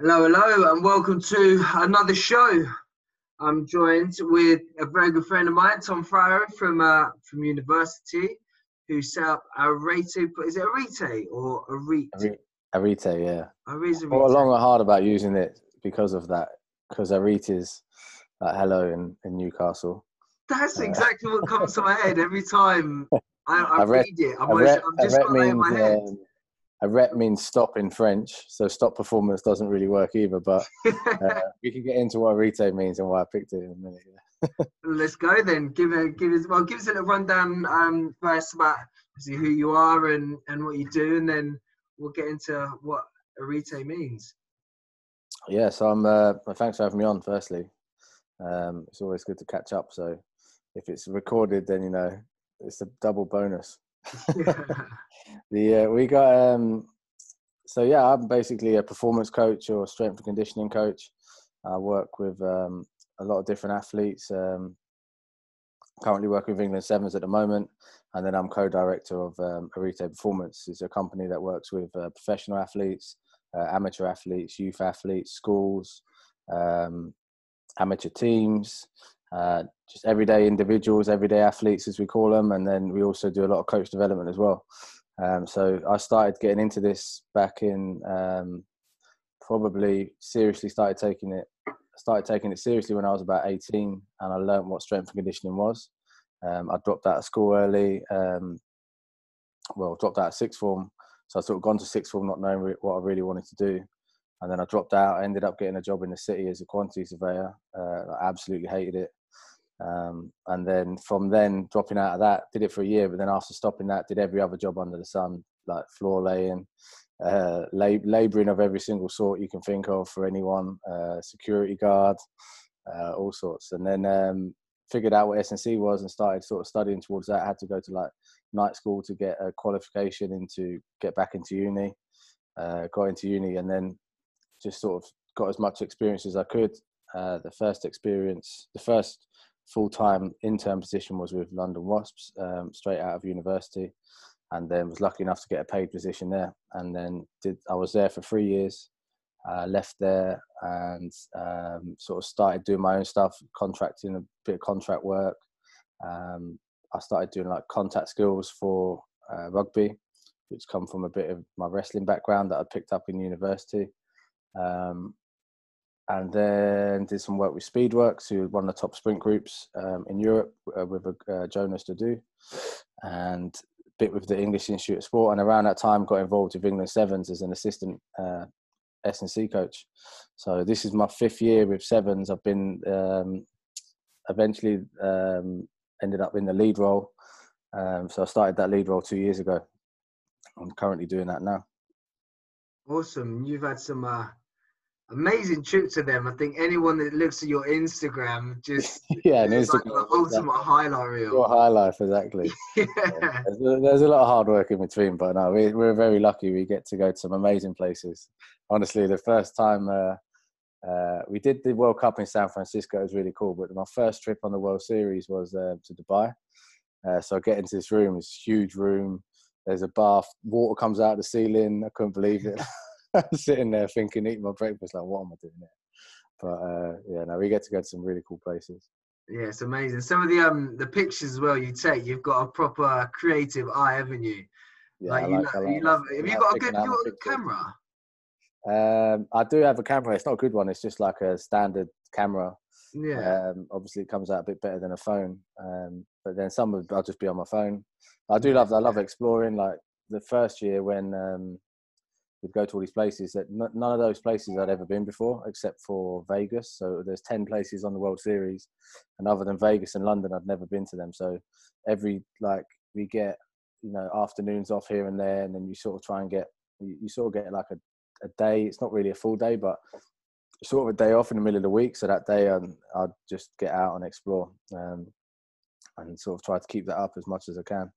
Hello, hello, and welcome to another show. I'm joined with a very good friend of mine, Tom Fryer from uh, from university, who set up Arete. Is it Arete or Arete? Arete, yeah. Arete. Thought long and hard about using it because of that, because Arete is like hello in, in Newcastle. That's uh, exactly what comes to my head every time I, I read it. I'm, always, I'm just that in my head. Um, a rep means stop in French, so stop performance doesn't really work either. But uh, we can get into what Arete means and why I picked it in a minute. Yeah. Let's go then. Give it, give us, well, give us a little rundown um, first about see who you are and and what you do, and then we'll get into what Arete means. Yeah, so I'm. Uh, thanks for having me on. Firstly, um, it's always good to catch up. So if it's recorded, then you know it's a double bonus. the uh, we got um, so yeah, I'm basically a performance coach or strength and conditioning coach. I work with um, a lot of different athletes. Um, currently working with England Sevens at the moment, and then I'm co-director of um, Arete Performance. It's a company that works with uh, professional athletes, uh, amateur athletes, youth athletes, schools, um, amateur teams, uh, just everyday individuals, everyday athletes, as we call them, and then we also do a lot of coach development as well. Um, so I started getting into this back in um, probably seriously started taking it started taking it seriously when I was about 18, and I learned what strength and conditioning was. Um, I dropped out of school early. Um, well, dropped out of sixth form, so I sort of gone to sixth form not knowing what I really wanted to do. And then I dropped out. I ended up getting a job in the city as a quantity surveyor. Uh, I absolutely hated it. Um, and then from then dropping out of that, did it for a year. But then after stopping that, did every other job under the sun, like floor laying, uh, lab- labouring of every single sort you can think of for anyone, uh, security guard, uh, all sorts. And then um, figured out what S&C was and started sort of studying towards that. I had to go to like night school to get a qualification into get back into uni. Uh, got into uni and then just sort of got as much experience as I could. Uh, the first experience, the first full-time intern position was with London Wasps, um, straight out of university, and then was lucky enough to get a paid position there. And then did I was there for three years. Uh, left there and um, sort of started doing my own stuff, contracting a bit of contract work. Um, I started doing like contact skills for uh, rugby, which come from a bit of my wrestling background that I picked up in university. Um, and then did some work with Speedworks, who one of the top sprint groups um, in Europe uh, with uh, Jonas Dodoo, and bit with the English Institute of Sport. And around that time, got involved with England Sevens as an assistant uh, S&C coach. So this is my fifth year with Sevens. I've been um, eventually um, ended up in the lead role. Um, so I started that lead role two years ago. I'm currently doing that now. Awesome. You've had some uh, amazing trip to them. I think anyone that looks at your Instagram just yeah, an Instagram, like the ultimate highlight reel. Your highlight, exactly. yeah. There's a, there's, a, lot of hard work in between, but no, we, we're very lucky. We get to go to some amazing places. Honestly, the first time uh, uh, we did the World Cup in San Francisco, it was really cool. But my first trip on the World Series was uh, to Dubai. Uh, so I get into this room, this huge room. There's a bath, water comes out of the ceiling. I couldn't believe it. sitting there thinking, eating my breakfast, like, what am I doing here? But uh, yeah, no, we get to go to some really cool places. Yeah, it's amazing. Some of the um the pictures as well you take, you've got a proper creative eye, haven't you? Yeah, like, you, like, lo- like you love it. Have you got a good, you got a camera? Um, I do have a camera. It's not a good one. It's just like a standard camera. Yeah. Um, obviously, it comes out a bit better than a phone. Um, but then some of I'll just be on my phone. I do love. I love exploring. Like the first year when um, we'd go to all these places that n- none of those places I'd ever been before, except for Vegas. So there's ten places on the World Series, and other than Vegas and London, I'd never been to them. So every like we get you know afternoons off here and there, and then you sort of try and get you, you sort of get like a, a day. It's not really a full day, but sort of a day off in the middle of the week. So that day I'd, I'd just get out and explore, um, and sort of try to keep that up as much as I can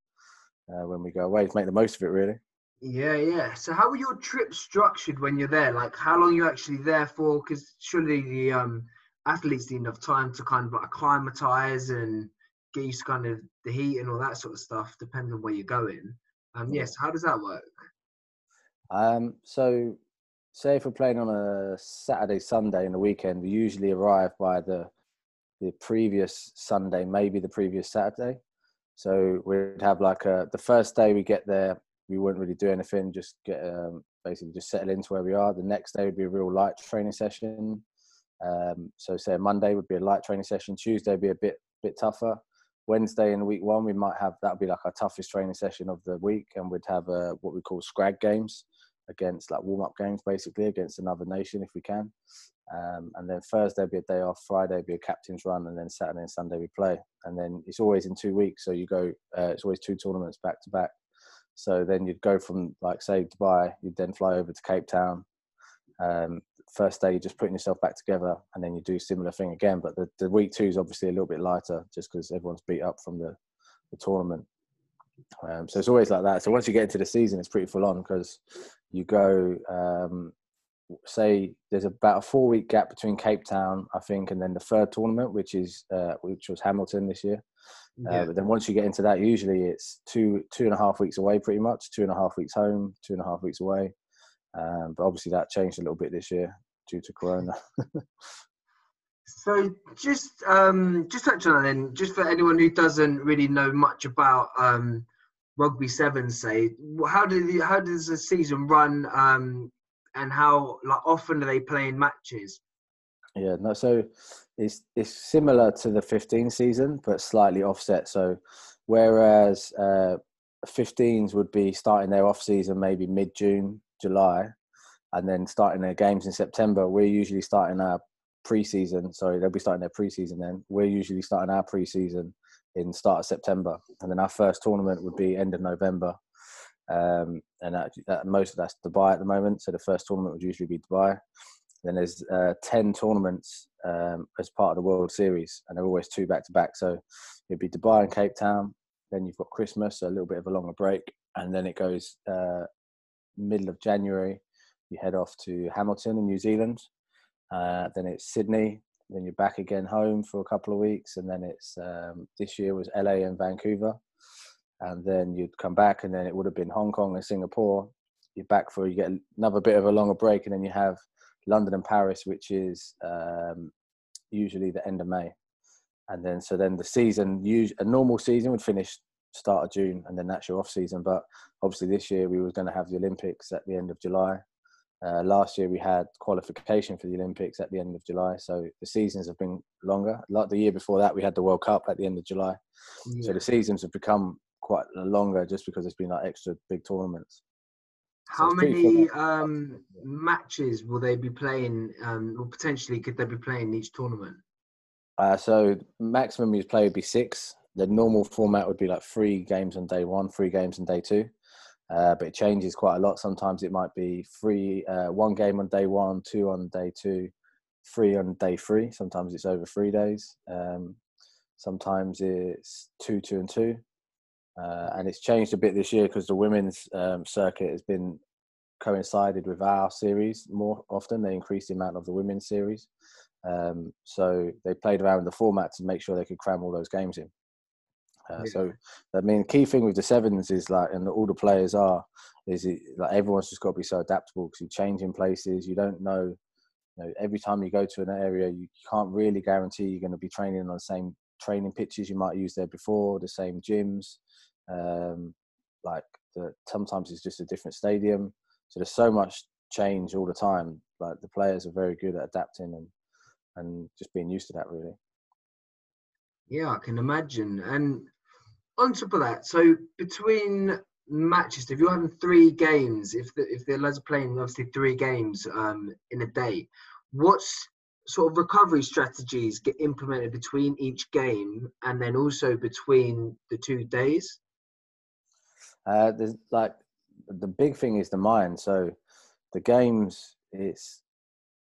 uh, when we go away make the most of it. Really. Yeah, yeah. So how were your trips structured when you're there? Like how long are you actually there for? Because surely the um, athletes need enough time to kind of like acclimatize and get used to kind of the heat and all that sort of stuff, depending on where you're going. Um, yes, how does that work? Um, so say if we're playing on a Saturday, Sunday, in the weekend, we usually arrive by the the previous Sunday, maybe the previous Saturday. So we'd have like a the first day we get there, we wouldn't really do anything, just get um, basically just settle into where we are. The next day would be a real light training session. Um, so say Monday would be a light training session. Tuesday would be a bit bit tougher. Wednesday in week one, we might have that would be like our toughest training session of the week, and we'd have uh, what we call scrag games against like warm up games basically against another nation if we can. Um, and then Thursday be a day off, Friday be a captain's run, and then Saturday and Sunday we play. And then it's always in two weeks, so you go. Uh, it's always two tournaments back to back. So then you'd go from like say Dubai, you'd then fly over to Cape Town. Um, first day you're just putting yourself back together, and then you do similar thing again. But the, the week two is obviously a little bit lighter, just because everyone's beat up from the, the tournament. Um, so it's always like that. So once you get into the season, it's pretty full on because you go um, say there's about a four week gap between Cape Town, I think, and then the third tournament, which is uh, which was Hamilton this year. Uh, yeah. Uh, but then once you get into that, usually it's two two and a half weeks away, pretty much two and a half weeks home, two and a half weeks away. Um, but obviously that changed a little bit this year due to Corona. so just um, just touch on that then, just for anyone who doesn't really know much about um, rugby seven, say how did the, how does the season run um, and how like often are they playing matches? Yeah, no. So it's it's similar to the 15 season, but slightly offset. So whereas uh, 15s would be starting their off season maybe mid June, July, and then starting their games in September, we're usually starting our pre-season. Sorry, they'll be starting their pre-season then. We're usually starting our pre-season in start of September, and then our first tournament would be end of November um, and that, that, most of that's Dubai at the moment. So the first tournament would usually be Dubai. Then there's uh, ten tournaments um, as part of the World Series, and they're always two back to back. So it'd be Dubai and Cape Town. Then you've got Christmas, so a little bit of a longer break, and then it goes uh, middle of January. You head off to Hamilton in New Zealand. Uh, then it's Sydney. Then you're back again home for a couple of weeks, and then it's um, this year was LA and Vancouver and then you'd come back, and then it would have been Hong Kong and Singapore. You're back for you get another bit of a longer break, and then you have London and Paris, which is um, usually the end of May, and then so then the season, a normal season would finish start of June, and then that's your off season. But obviously this year we were going to have the Olympics at the end of July. Uh, last year we had qualification for the Olympics at the end of July, so the seasons have been longer. Like the year before that, we had the World Cup at the end of July, yeah. so the seasons have become quite longer just because it's been like extra big tournaments. How many um, matches will they be playing, um, or potentially could they be playing each tournament? Uh, so maximum you play would be six. The normal format would be like three games on day one, three games on day two. Uh, but it changes quite a lot. Sometimes it might be three, uh, one game on day one, two on day two, three on day three. Sometimes it's over three days. Um, sometimes it's two, two, and two. Uh, and it's changed a bit this year because the women's um, circuit has been coincided with our series more often. They increased the amount of the women's series. Um, so they played around with the format to make sure they could cram all those games in. Uh, yeah. So, I mean, key thing with the sevens is like, and all the players are, is it, like everyone's just got to be so adaptable because you change in places. You don't know, you know, every time you go to an area, you can't really guarantee you're going to be training on the same training pitches you might use there before, the same gyms. Um, like the, sometimes it's just a different stadium. So there's so much change all the time. Like the players are very good at adapting and and just being used to that really. Yeah, I can imagine. And on top of that, so between matches, if you're having three games, if the, if the lads are playing obviously three games um, in a day, what's sort of recovery strategies get implemented between each game and then also between the two days? Uh, there's like the big thing is the mind. So the games, it's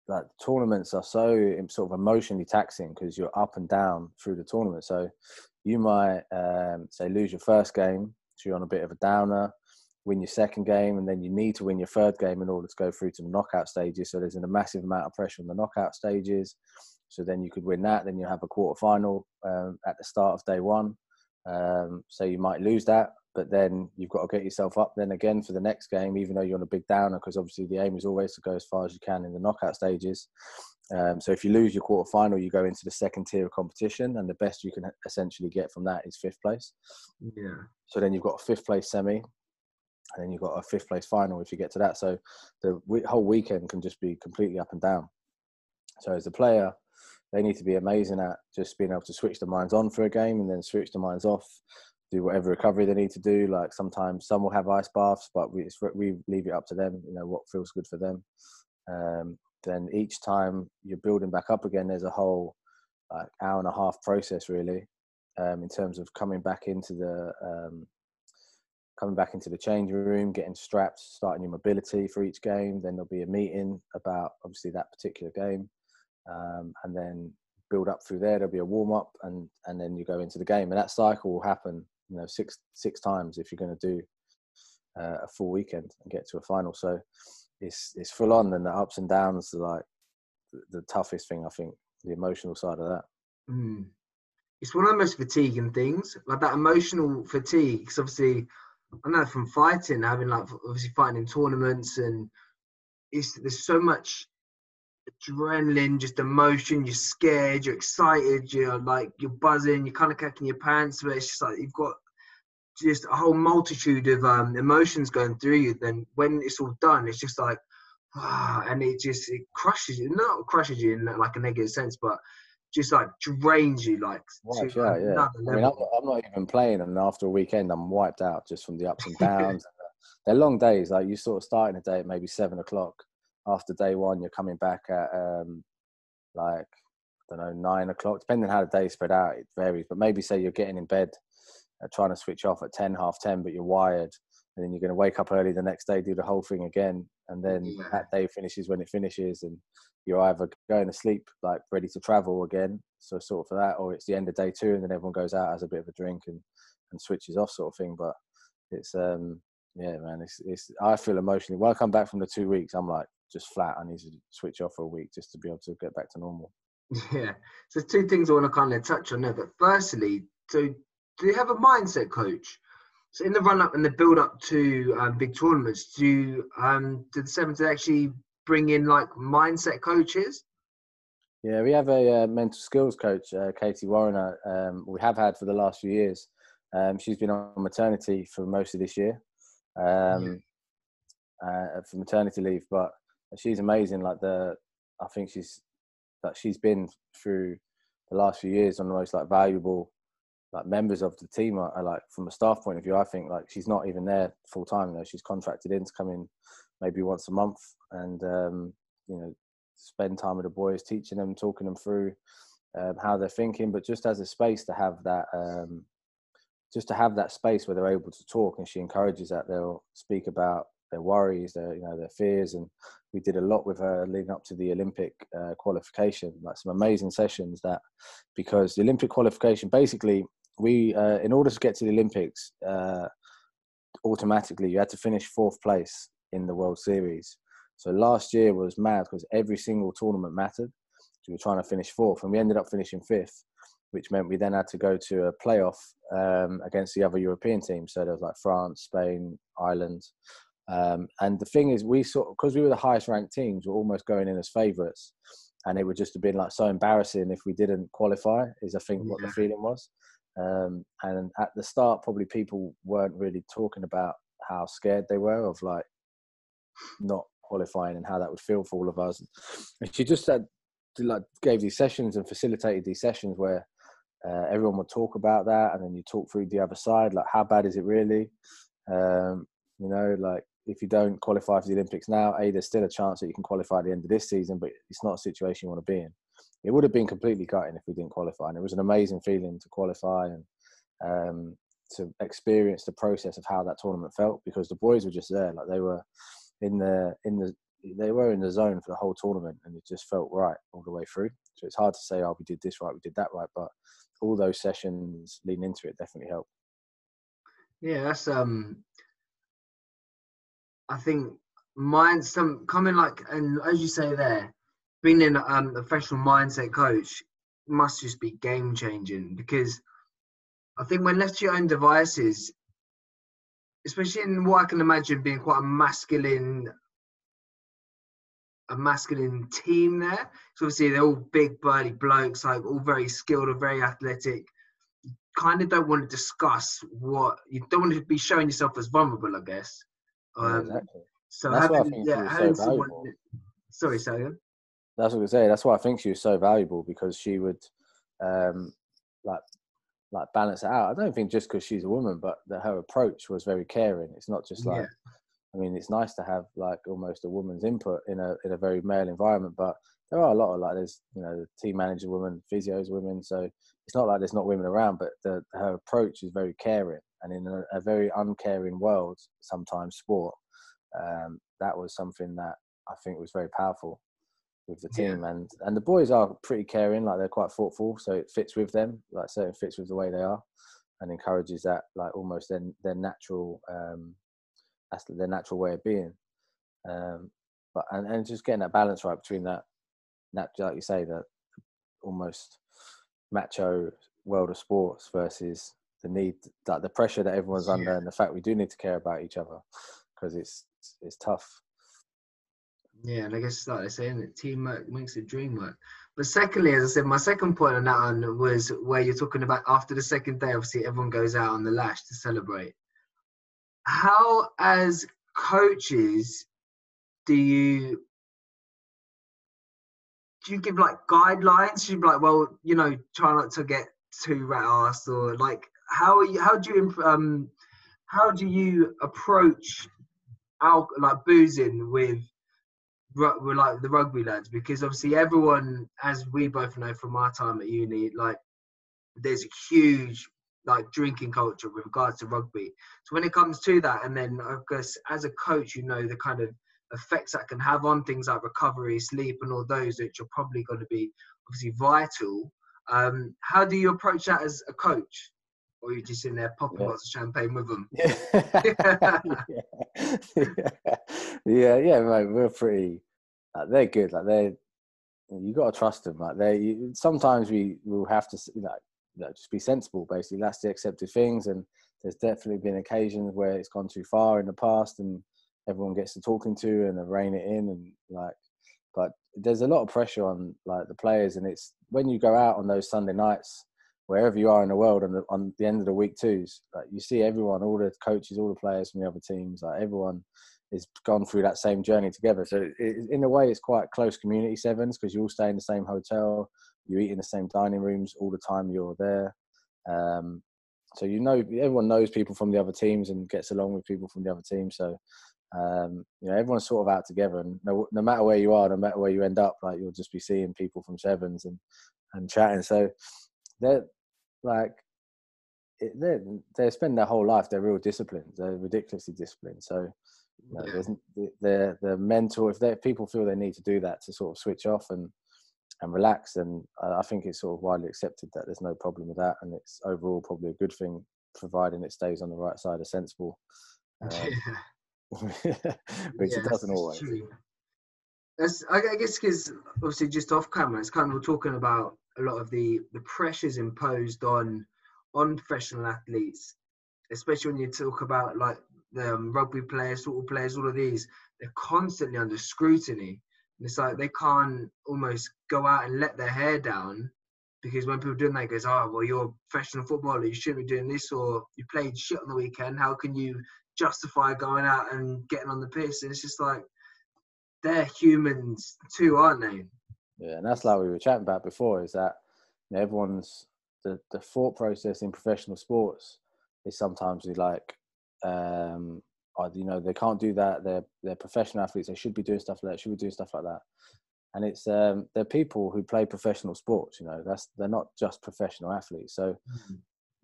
like tournaments are so sort of emotionally taxing because you're up and down through the tournament. So you might um, say lose your first game, so you're on a bit of a downer. Win your second game, and then you need to win your third game in order to go through to the knockout stages. So there's a massive amount of pressure on the knockout stages. So then you could win that. Then you have a quarter final um, at the start of day one. Um, so you might lose that, but then you've got to get yourself up then again for the next game, even though you're on a big downer, because obviously the aim is always to go as far as you can in the knockout stages. Um, so if you lose your quarter final, you go into the second tier of competition, and the best you can essentially get from that is fifth place. Yeah. So then you've got a fifth place semi, and then you've got a fifth place final if you get to that. So the whole weekend can just be completely up and down. So as a player, they need to be amazing at just being able to switch the minds on for a game and then switch the minds off, do whatever recovery they need to do. Like sometimes some will have ice baths, but we we leave it up to them. You know what feels good for them. Um, then each time you're building back up again, there's a whole like hour and a half process really, um, in terms of coming back into the um, coming back into the changing room, getting strapped, starting your mobility for each game. Then there'll be a meeting about obviously that particular game, um, and then build up through there. There'll be a warm up, and and then you go into the game, and that cycle will happen, you know, six six times if you're going to do uh, a full weekend and get to a final. So it's it's full on, and the ups and downs are like the, the toughest thing. I think the emotional side of that. Mm. It's one of the most fatiguing things, like that emotional fatigue. Because obviously, I know from fighting, having like obviously fighting in tournaments, and it's there's so much adrenaline, just emotion. You're scared, you're excited, you're like you're buzzing, you're kind of kicking your pants, but it's just like you've got just a whole multitude of um, emotions going through you. Then when it's all done, it's just like, ah, and it just it crushes you. Not crushes you in like a negative sense, but just like drains you like right, yeah, yeah. I mean, I'm not, I'm not, even playing, and after a weekend, I'm wiped out just from the ups and downs. They're long days. Like you sort of starting a day at maybe seven o'clock. After day one, you're coming back at um, like I don't know nine o'clock, depending on how the day spread out. It varies, but maybe say you're getting in bed uh, trying to switch off at 10, half 10, but you're wired. And then you're going to wake up early the next day, do the whole thing again. And then yeah. that day finishes when it finishes. And you're either going to sleep, like ready to travel again. So, sort of for that, or it's the end of day two, and then everyone goes out, has a bit of a drink and, and switches off, sort of thing. But it's, um, yeah, man, it's, it's, I feel emotionally. When I come back from the two weeks, I'm like just flat. I need to switch off for a week just to be able to get back to normal. Yeah. So, two things I want to kind of touch on there. But firstly, so do you have a mindset coach? So in the run up and the build up to um, big tournaments, do um, do the Sevens actually bring in like mindset coaches? Yeah, we have a uh, mental skills coach, uh, Katie Warriner. Um, we have had for the last few years. Um, she's been on maternity for most of this year, um, uh, for maternity leave. But she's amazing. Like the, I think she's that she's been through the last few years on the most like valuable like members of the team are, are, like from a staff point of view i think like she's not even there full time you know she's contracted in to come in maybe once a month and um, you know spend time with the boys teaching them talking them through um, how they're thinking but just as a space to have that um, just to have that space where they're able to talk and she encourages that they'll speak about their worries, their you know their fears, and we did a lot with her leading up to the Olympic uh, qualification. Like some amazing sessions that because the Olympic qualification basically we uh, in order to get to the Olympics, uh, automatically you had to finish fourth place in the World Series. So last year was mad because every single tournament mattered. So we were trying to finish fourth, and we ended up finishing fifth, which meant we then had to go to a playoff um, against the other European teams. So there was like France, Spain, Ireland. Um, and the thing is, we saw because we were the highest ranked teams, we're almost going in as favourites, and it would just have been like so embarrassing if we didn't qualify. Is I think yeah. what the feeling was. Um, and at the start, probably people weren't really talking about how scared they were of like not qualifying and how that would feel for all of us. And she just said, like, gave these sessions and facilitated these sessions where uh, everyone would talk about that, and then you talk through the other side, like how bad is it really? Um, you know, like if you don't qualify for the Olympics now, a there's still a chance that you can qualify at the end of this season, but it's not a situation you want to be in it would have been completely gutting if we didn't qualify. And it was an amazing feeling to qualify and um, to experience the process of how that tournament felt because the boys were just there, like they were in the in the they were in the zone for the whole tournament, and it just felt right all the way through. So it's hard to say, oh, we did this right, we did that right, but all those sessions leading into it definitely helped. Yeah, that's um. I think mine some coming like and as you say there being in um, a professional mindset coach must just be game changing because I think when left to your own devices, especially in what I can imagine being quite a masculine a masculine team there. So obviously they're all big burly blokes, like all very skilled or very athletic. You kind of don't want to discuss what you don't want to be showing yourself as vulnerable, I guess. Um, yeah, exactly. So That's having, why I think yeah, having so someone, sorry, Sagan. That's what I say. That's why I think she was so valuable because she would, um, like, like balance it out. I don't think just because she's a woman, but that her approach was very caring. It's not just like yeah. I mean, it's nice to have like almost a woman's input in a in a very male environment, but there are a lot of like there's you know team manager women, physios women, so it's not like there's not women around, but the, her approach is very caring, and in a, a very uncaring world, sometimes sport, um, that was something that I think was very powerful with the team, yeah. and and the boys are pretty caring, like they're quite thoughtful, so it fits with them, like so it fits with the way they are, and encourages that like almost their their natural. Um, that's their natural way of being. Um, but and, and just getting that balance right between that, that like you say, that almost macho world of sports versus the need, like the pressure that everyone's yeah. under, and the fact we do need to care about each other because it's it's tough. Yeah, and I guess like they're saying that teamwork makes the dream work. But secondly, as I said, my second point on that one was where you're talking about after the second day, obviously everyone goes out on the lash to celebrate how as coaches do you do you give like guidelines? you be like, well, you know, try not to get too rat assed, or like, how are you? How do you um, how do you approach al- like boozing with with like the rugby lads? Because obviously, everyone, as we both know from our time at uni, like there's a huge like drinking culture with regards to rugby. So when it comes to that, and then I guess as a coach, you know the kind of effects that can have on things like recovery, sleep, and all those, which are probably going to be obviously vital. Um, how do you approach that as a coach? Or are you just in there popping yeah. lots of champagne with them? yeah, yeah, yeah, mate. We're pretty. Like, they're good. Like they're. You got to trust them. Like they. Sometimes we will have to. You know, you know, just be sensible. Basically, that's the accepted things. And there's definitely been occasions where it's gone too far in the past, and everyone gets to talking to and they rein it in, and like. But there's a lot of pressure on like the players, and it's when you go out on those Sunday nights, wherever you are in the world, and on the end of the week twos, like you see everyone, all the coaches, all the players from the other teams, like everyone is gone through that same journey together. So it, in a way, it's quite close community sevens because you all stay in the same hotel you eat in the same dining rooms all the time you're there. Um, so you know everyone knows people from the other teams and gets along with people from the other teams. So um, you know everyone's sort of out together, and no, no matter where you are, no matter where you end up, like you'll just be seeing people from Sevens and and chatting. So they're like they they spend their whole life. They're real disciplined. They're ridiculously disciplined. So you know, yeah. the the mental. If they people feel they need to do that to sort of switch off and and relax. And I think it's sort of widely accepted that there's no problem with that, and it's overall probably a good thing, providing it stays on the right side of sensible, um, which yeah, it doesn't always. True. That's, I guess because obviously just off camera, it's kind of talking about a lot of the the pressures imposed on on professional athletes, especially when you talk about like the um, rugby players, football players, all of these, they're constantly under scrutiny. And it's like they can't almost go out and let their hair down because when people do that, goes, oh, well, you're a professional footballer, you shouldn't be doing this, or you played shit on the weekend. How can you justify going out and getting on the piss? And it's just like, they're humans too, aren't they? Yeah, and that's like we were chatting about before is that you know, everyone's the, the thought process in professional sports is sometimes like um, you know they can't do that they're they're professional athletes they should be doing stuff like that should be doing stuff like that and it's um they're people who play professional sports you know that's they're not just professional athletes so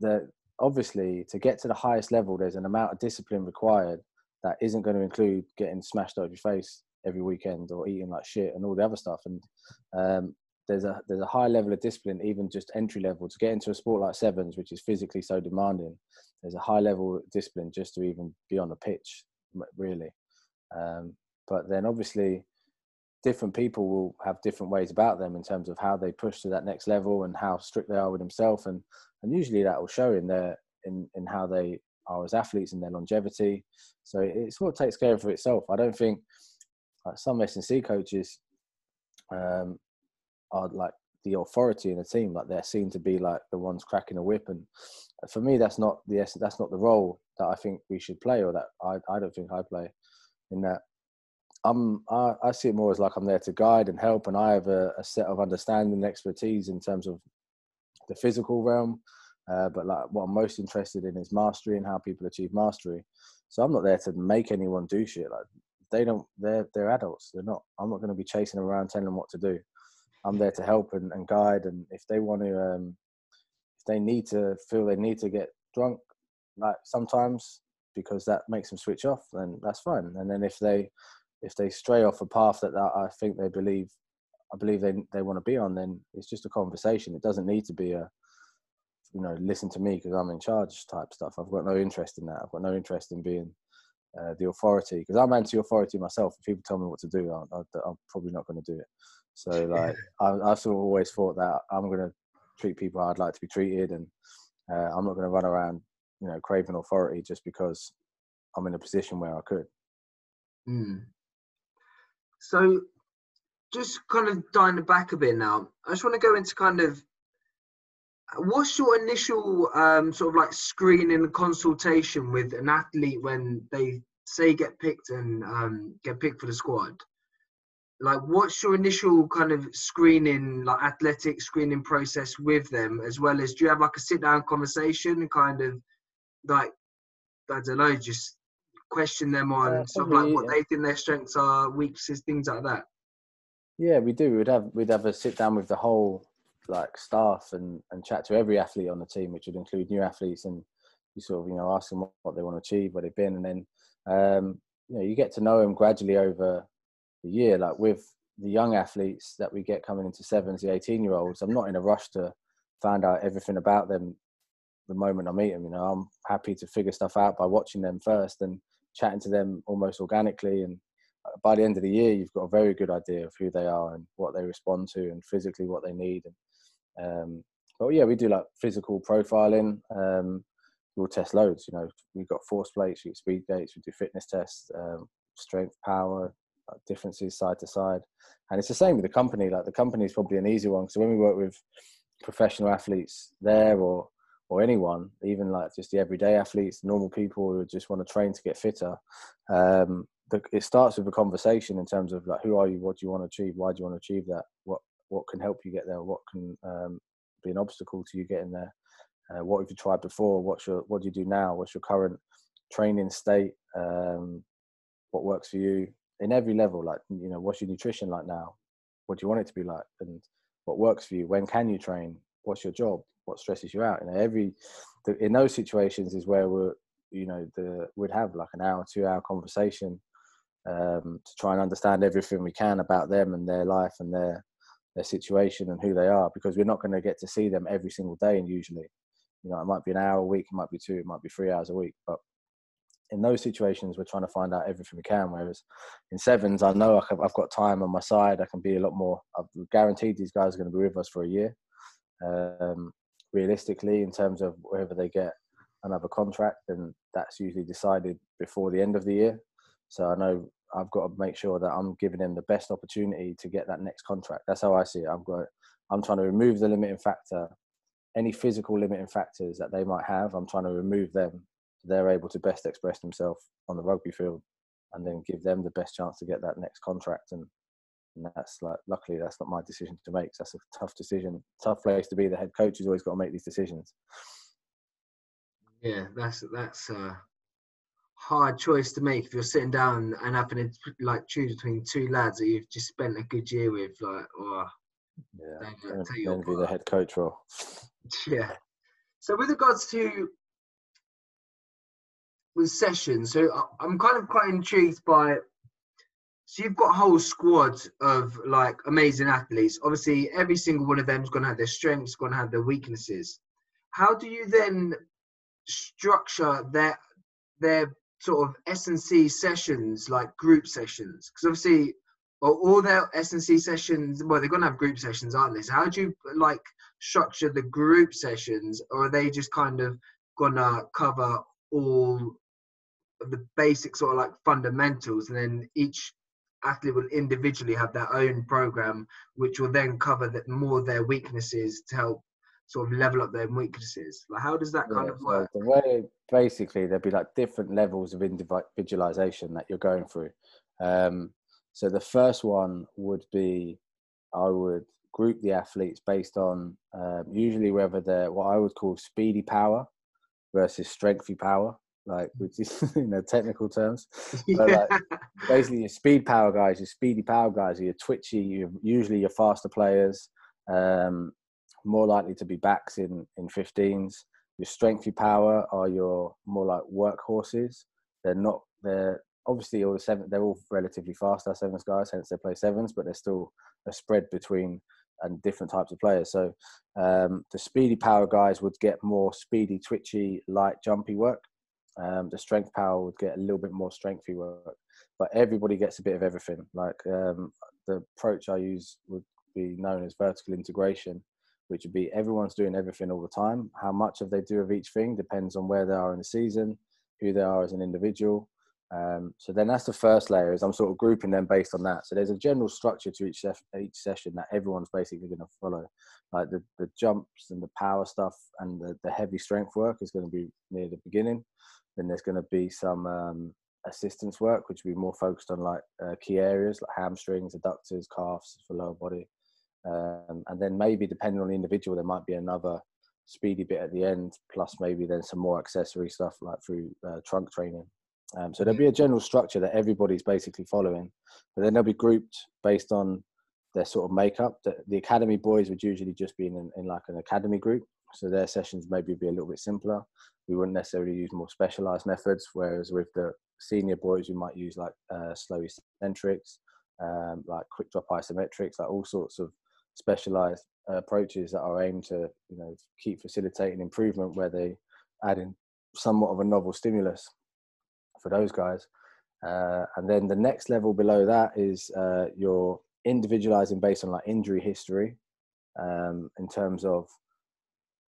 mm-hmm. obviously to get to the highest level there's an amount of discipline required that isn't going to include getting smashed out of your face every weekend or eating like shit and all the other stuff. And um there's a there's a high level of discipline even just entry level to get into a sport like sevens which is physically so demanding. There's a high level of discipline just to even be on the pitch, really. Um, but then obviously, different people will have different ways about them in terms of how they push to that next level and how strict they are with themselves. And and usually that will show in their in in how they are as athletes and their longevity. So it sort of takes care of itself. I don't think like some S&C coaches um, are like the authority in the team like they're seen to be like the ones cracking a whip and for me that's not the that's not the role that i think we should play or that i, I don't think i play in that I'm I, I, see it more as like I'm there to guide and help, and I have a, a set of understanding and expertise in terms of the physical realm. Uh, but like what I'm most interested in is mastery and how people achieve mastery. So I'm not there to make anyone do shit. Like they don't, they're they're adults. They're not. I'm not going to be chasing around telling them what to do. I'm there to help and, and guide. And if they want to, um, if they need to feel they need to get drunk, like sometimes because that makes them switch off, then that's fine. And then if they if they stray off a path that, that I think they believe I believe they they want to be on, then it's just a conversation. It doesn't need to be a you know listen to me because I'm in charge type stuff. I've got no interest in that. I've got no interest in being uh, the authority because I'm anti-authority myself. If people tell me what to do, I, am probably not going to do it. So like I, I sort of always thought that I'm going to treat people how I'd like to be treated, and uh, I'm not going to run around you know craving authority just because I'm in a position where I could. Mm. So, just kind of dying back a bit now. I just want to go into kind of what's your initial um, sort of like screening and consultation with an athlete when they say get picked and um, get picked for the squad? Like, what's your initial kind of screening, like athletic screening process with them, as well as do you have like a sit down conversation and kind of like I don't know, just question them on uh, stuff like what they think their strengths are, weaknesses, things like that? Yeah, we do. We'd have we'd have a sit down with the whole like staff and and chat to every athlete on the team, which would include new athletes, and you sort of you know ask them what, what they want to achieve, where they've been, and then um, you know you get to know them gradually over the year. Like with the young athletes that we get coming into sevens, the eighteen year olds, I'm not in a rush to find out everything about them the moment I meet them. You know, I'm happy to figure stuff out by watching them first and chatting to them almost organically. And uh, by the end of the year, you've got a very good idea of who they are and what they respond to and physically what they need. And, um, but yeah, we do like physical profiling. Um, we'll test loads. You know, we've got force plates, we speed gates, we do fitness tests, um, strength, power, differences side to side. And it's the same with the company. Like the company is probably an easy one. So when we work with professional athletes there or or anyone, even like just the everyday athletes, normal people who just want to train to get fitter. Um, it starts with a conversation in terms of like, who are you? What do you want to achieve? Why do you want to achieve that? What what can help you get there? What can um, be an obstacle to you getting there? Uh, what have you tried before? What's your what do you do now? What's your current training state? Um, what works for you in every level? Like you know, what's your nutrition like now? What do you want it to be like? And what works for you? When can you train? What's your job? what stresses you out. You know, every the, in those situations is where we're you know the we'd have like an hour, two hour conversation um, to try and understand everything we can about them and their life and their their situation and who they are because we're not going to get to see them every single day and usually you know it might be an hour a week it might be two it might be three hours a week but in those situations we're trying to find out everything we can whereas in sevens i know i've got time on my side i can be a lot more i've guaranteed these guys are going to be with us for a year um, realistically in terms of whether they get another contract, then that's usually decided before the end of the year. So I know I've got to make sure that I'm giving them the best opportunity to get that next contract. That's how I see it. I've got I'm trying to remove the limiting factor, any physical limiting factors that they might have. I'm trying to remove them so they're able to best express themselves on the rugby field, and then give them the best chance to get that next contract. And and that's like luckily that's not my decision to make. So that's a tough decision, tough place to be. The head coach has always got to make these decisions. Yeah, that's that's a hard choice to make if you're sitting down and having to like choose between two lads that you've just spent a good year with, like or yeah, then be the head coach role. Yeah. So with regards to with sessions, so I'm kind of quite intrigued by so you've got a whole squad of like amazing athletes. Obviously, every single one of them is going to have their strengths, going to have their weaknesses. How do you then structure their their sort of S and C sessions, like group sessions? Because obviously, are all their S&C sessions? Well, they're gonna have group sessions, aren't they? So how do you like structure the group sessions, or are they just kind of gonna cover all the basic sort of like fundamentals, and then each athlete will individually have their own program, which will then cover the, more their weaknesses to help sort of level up their weaknesses. Like, how does that kind Yeah, of so work? the way basically there'd be like different levels of individualization that you're going through. Um, so the first one would be I would group the athletes based on um, usually whether they're what I would call speedy power versus strengthy power, like which is you know technical terms. But, like, basically your speed power guys, your speedy power guys are your twitchy, you're usually your faster players, um, more likely to be backs in, in 15s. Your strengthy power are your more like workhorses. They're not, they're obviously all the seven, they're all relatively fast, our sevens guys, hence they play sevens, but there's still a spread between and different types of players. So um, the speedy power guys would get more speedy, twitchy, light, jumpy work. Um, the strength power would get a little bit more strengthy work but everybody gets a bit of everything. Like um, the approach I use would be known as vertical integration, which would be everyone's doing everything all the time. How much of they do of each thing depends on where they are in the season, who they are as an individual. Um, so then that's the first layer. Is I'm sort of grouping them based on that. So there's a general structure to each sef- each session that everyone's basically going to follow. Like the the jumps and the power stuff and the, the heavy strength work is going to be near the beginning. Then there's going to be some um, assistance work, which will be more focused on like uh, key areas like hamstrings, adductors, calves for lower body. Um, and then maybe depending on the individual, there might be another speedy bit at the end, plus maybe then some more accessory stuff like through uh, trunk training. Um, so there'll be a general structure that everybody's basically following, but then they'll be grouped based on their sort of makeup. The, the academy boys would usually just be in, in like an academy group, so their sessions maybe be a little bit simpler. We wouldn't necessarily use more specialized methods, whereas with the senior boys, we might use like uh, slow eccentrics, um, like quick drop isometrics, like all sorts of specialized uh, approaches that are aimed to you know keep facilitating improvement where they add in somewhat of a novel stimulus for those guys. Uh, and then the next level below that is uh, your individualizing based on like injury history um, in terms of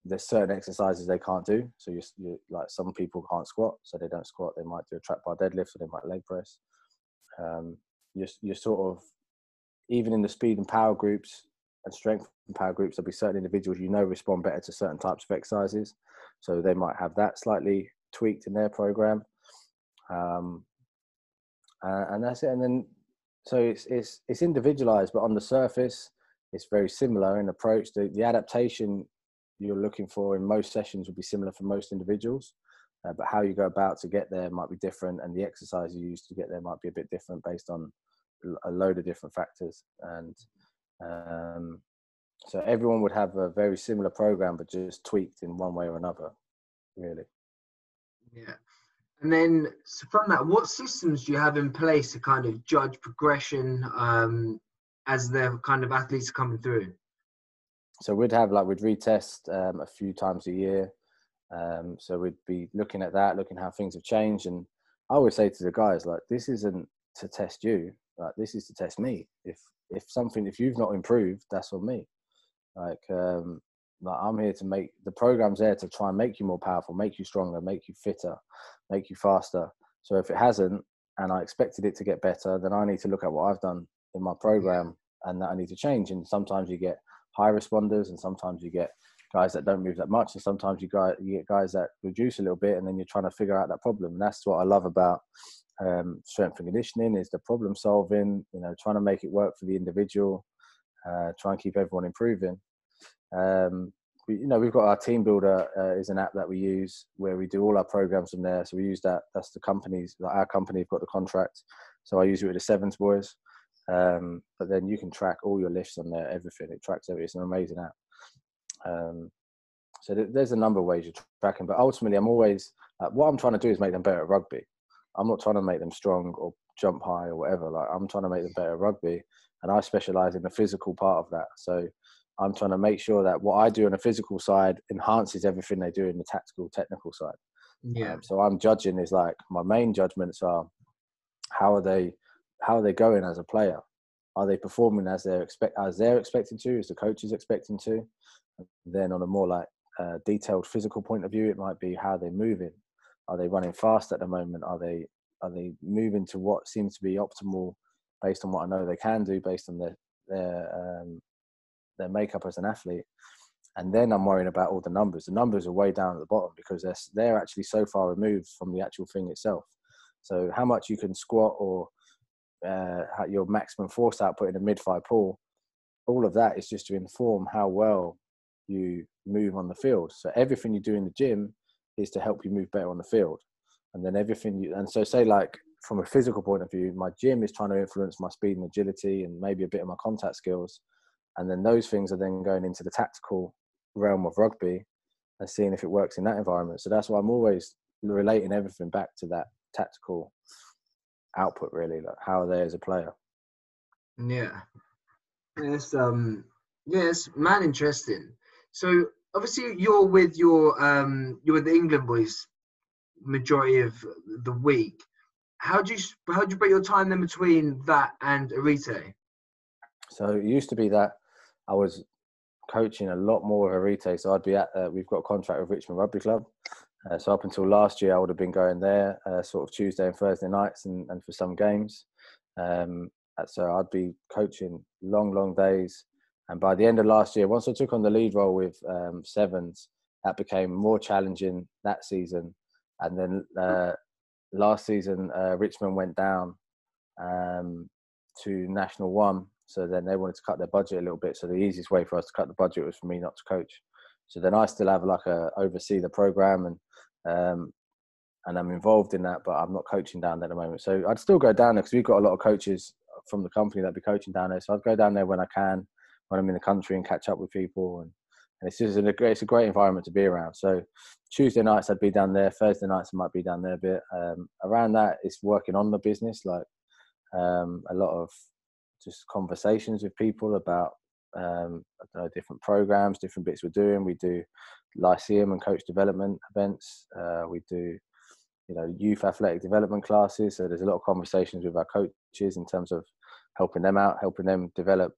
there's certain exercises they can't do. So you, like some people can't squat, so they don't squat. They might do a trap bar deadlift, or they might leg press. Um, you're, you're sort of even in the speed and power groups and strength and power groups, there'll be certain individuals you know respond better to certain types of exercises. So they might have that slightly tweaked in their program. Um, uh, and that's it. And then so it's it's it's individualized, but on the surface, it's very similar in approach. The the adaptation you're looking for in most sessions will be similar for most individuals, uh, but how you go about to get there might be different, and the exercise you use to get there might be a bit different based on a load of different factors. And um, so everyone would have a very similar program, but just tweaked in one way or another, really. Yeah. And then so from that, what systems do you have in place to kind of judge progression um, as the kind of athletes are coming through? So we'd have like we'd retest um, a few times a year. Um, so we'd be looking at that, looking how things have changed. And I always say to the guys, like, this isn't to test you. Like, this is to test me. If if something, if you've not improved, that's on me. Like, um, like I'm here to make the program's there to try and make you more powerful, make you stronger, make you fitter, make you faster. So if it hasn't, and I expected it to get better, then I need to look at what I've done in my program and that I need to change. And sometimes you get high responders, and sometimes you get guys that don't move that much, and sometimes you, guys, you get guys that reduce a little bit, and then you're trying to figure out that problem. And that's what I love about um, strength and conditioning is the problem solving. You know, trying to make it work for the individual, uh, try and keep everyone improving. Um, we, you know, we've got our team builder uh, is an app that we use where we do all our programs from there. So we use that. That's the companies. Like our company have got the contract. So I use it with the Sevens boys. Um, but then you can track all your lifts on there, everything. It tracks everything. It's an amazing app. Um, so th- there's a number of ways you're tracking, but ultimately, I'm always uh, what I'm trying to do is make them better at rugby. I'm not trying to make them strong or jump high or whatever. Like I'm trying to make them better at rugby, and I specialize in the physical part of that. So I'm trying to make sure that what I do on the physical side enhances everything they do in the tactical, technical side. Yeah. Um, so I'm judging is like my main judgments are how are they how are they going as a player? are they performing as they're expect as they're expecting to, as the coach is expecting to? then on a more like uh, detailed physical point of view, it might be how they're moving. Are they running fast at the moment? Are they are they moving to what seems to be optimal based on what I know they can do, based on their their um, their makeup as an athlete? And then I'm worrying about all the numbers. The numbers are way down at the bottom because they're they're actually so far removed from the actual thing itself. So how much you can squat or uh, your maximum force output in a mid-thigh pull, all of that is just to inform how well you move on the field. So everything you do in the gym is to help you move better on the field. And then everything you, and so say like from a physical point of view, my gym is trying to influence my speed and agility and maybe a bit of my contact skills. And then those things are then going into the tactical realm of rugby and seeing if it works in that environment. So that's why I'm always relating everything back to that tactical output really like how are they as a player. Yeah. Yes um yes man interesting. So obviously you're with your um you're with the england boys majority of the week. How do you how do you break your time then between that and arete? So it used to be that i was coaching a lot more of arete so i'd be at uh, we've got a contract with richmond rugby club uh, so up until last year, I would have been going there uh, sort of Tuesday and Thursday nights, and, and for some games. Um, uh, so I'd be coaching long, long days. And by the end of last year, once I took on the lead role with um, Sevens, that became more challenging that season. And then uh, last season, uh, Richmond went down um, to National One. So then they wanted to cut their budget a little bit. So the easiest way for us to cut the budget was for me not to coach. So then I still have like a oversee the program and um, and I'm involved in that, but I'm not coaching down there at the moment. So I'd still go down there because we've got a lot of coaches from the company that be coaching down there. So I'd go down there when I can, when I'm in the country, and catch up with people. And, and it's just a great, it's a great environment to be around. So Tuesday nights I'd be down there. Thursday nights I might be down there a bit. Um, around that, it's working on the business, like um, a lot of just conversations with people about um, know, different programs, different bits we're doing. We do lyceum and coach development events. Uh, we do, you know, youth athletic development classes. So there's a lot of conversations with our coaches in terms of helping them out, helping them develop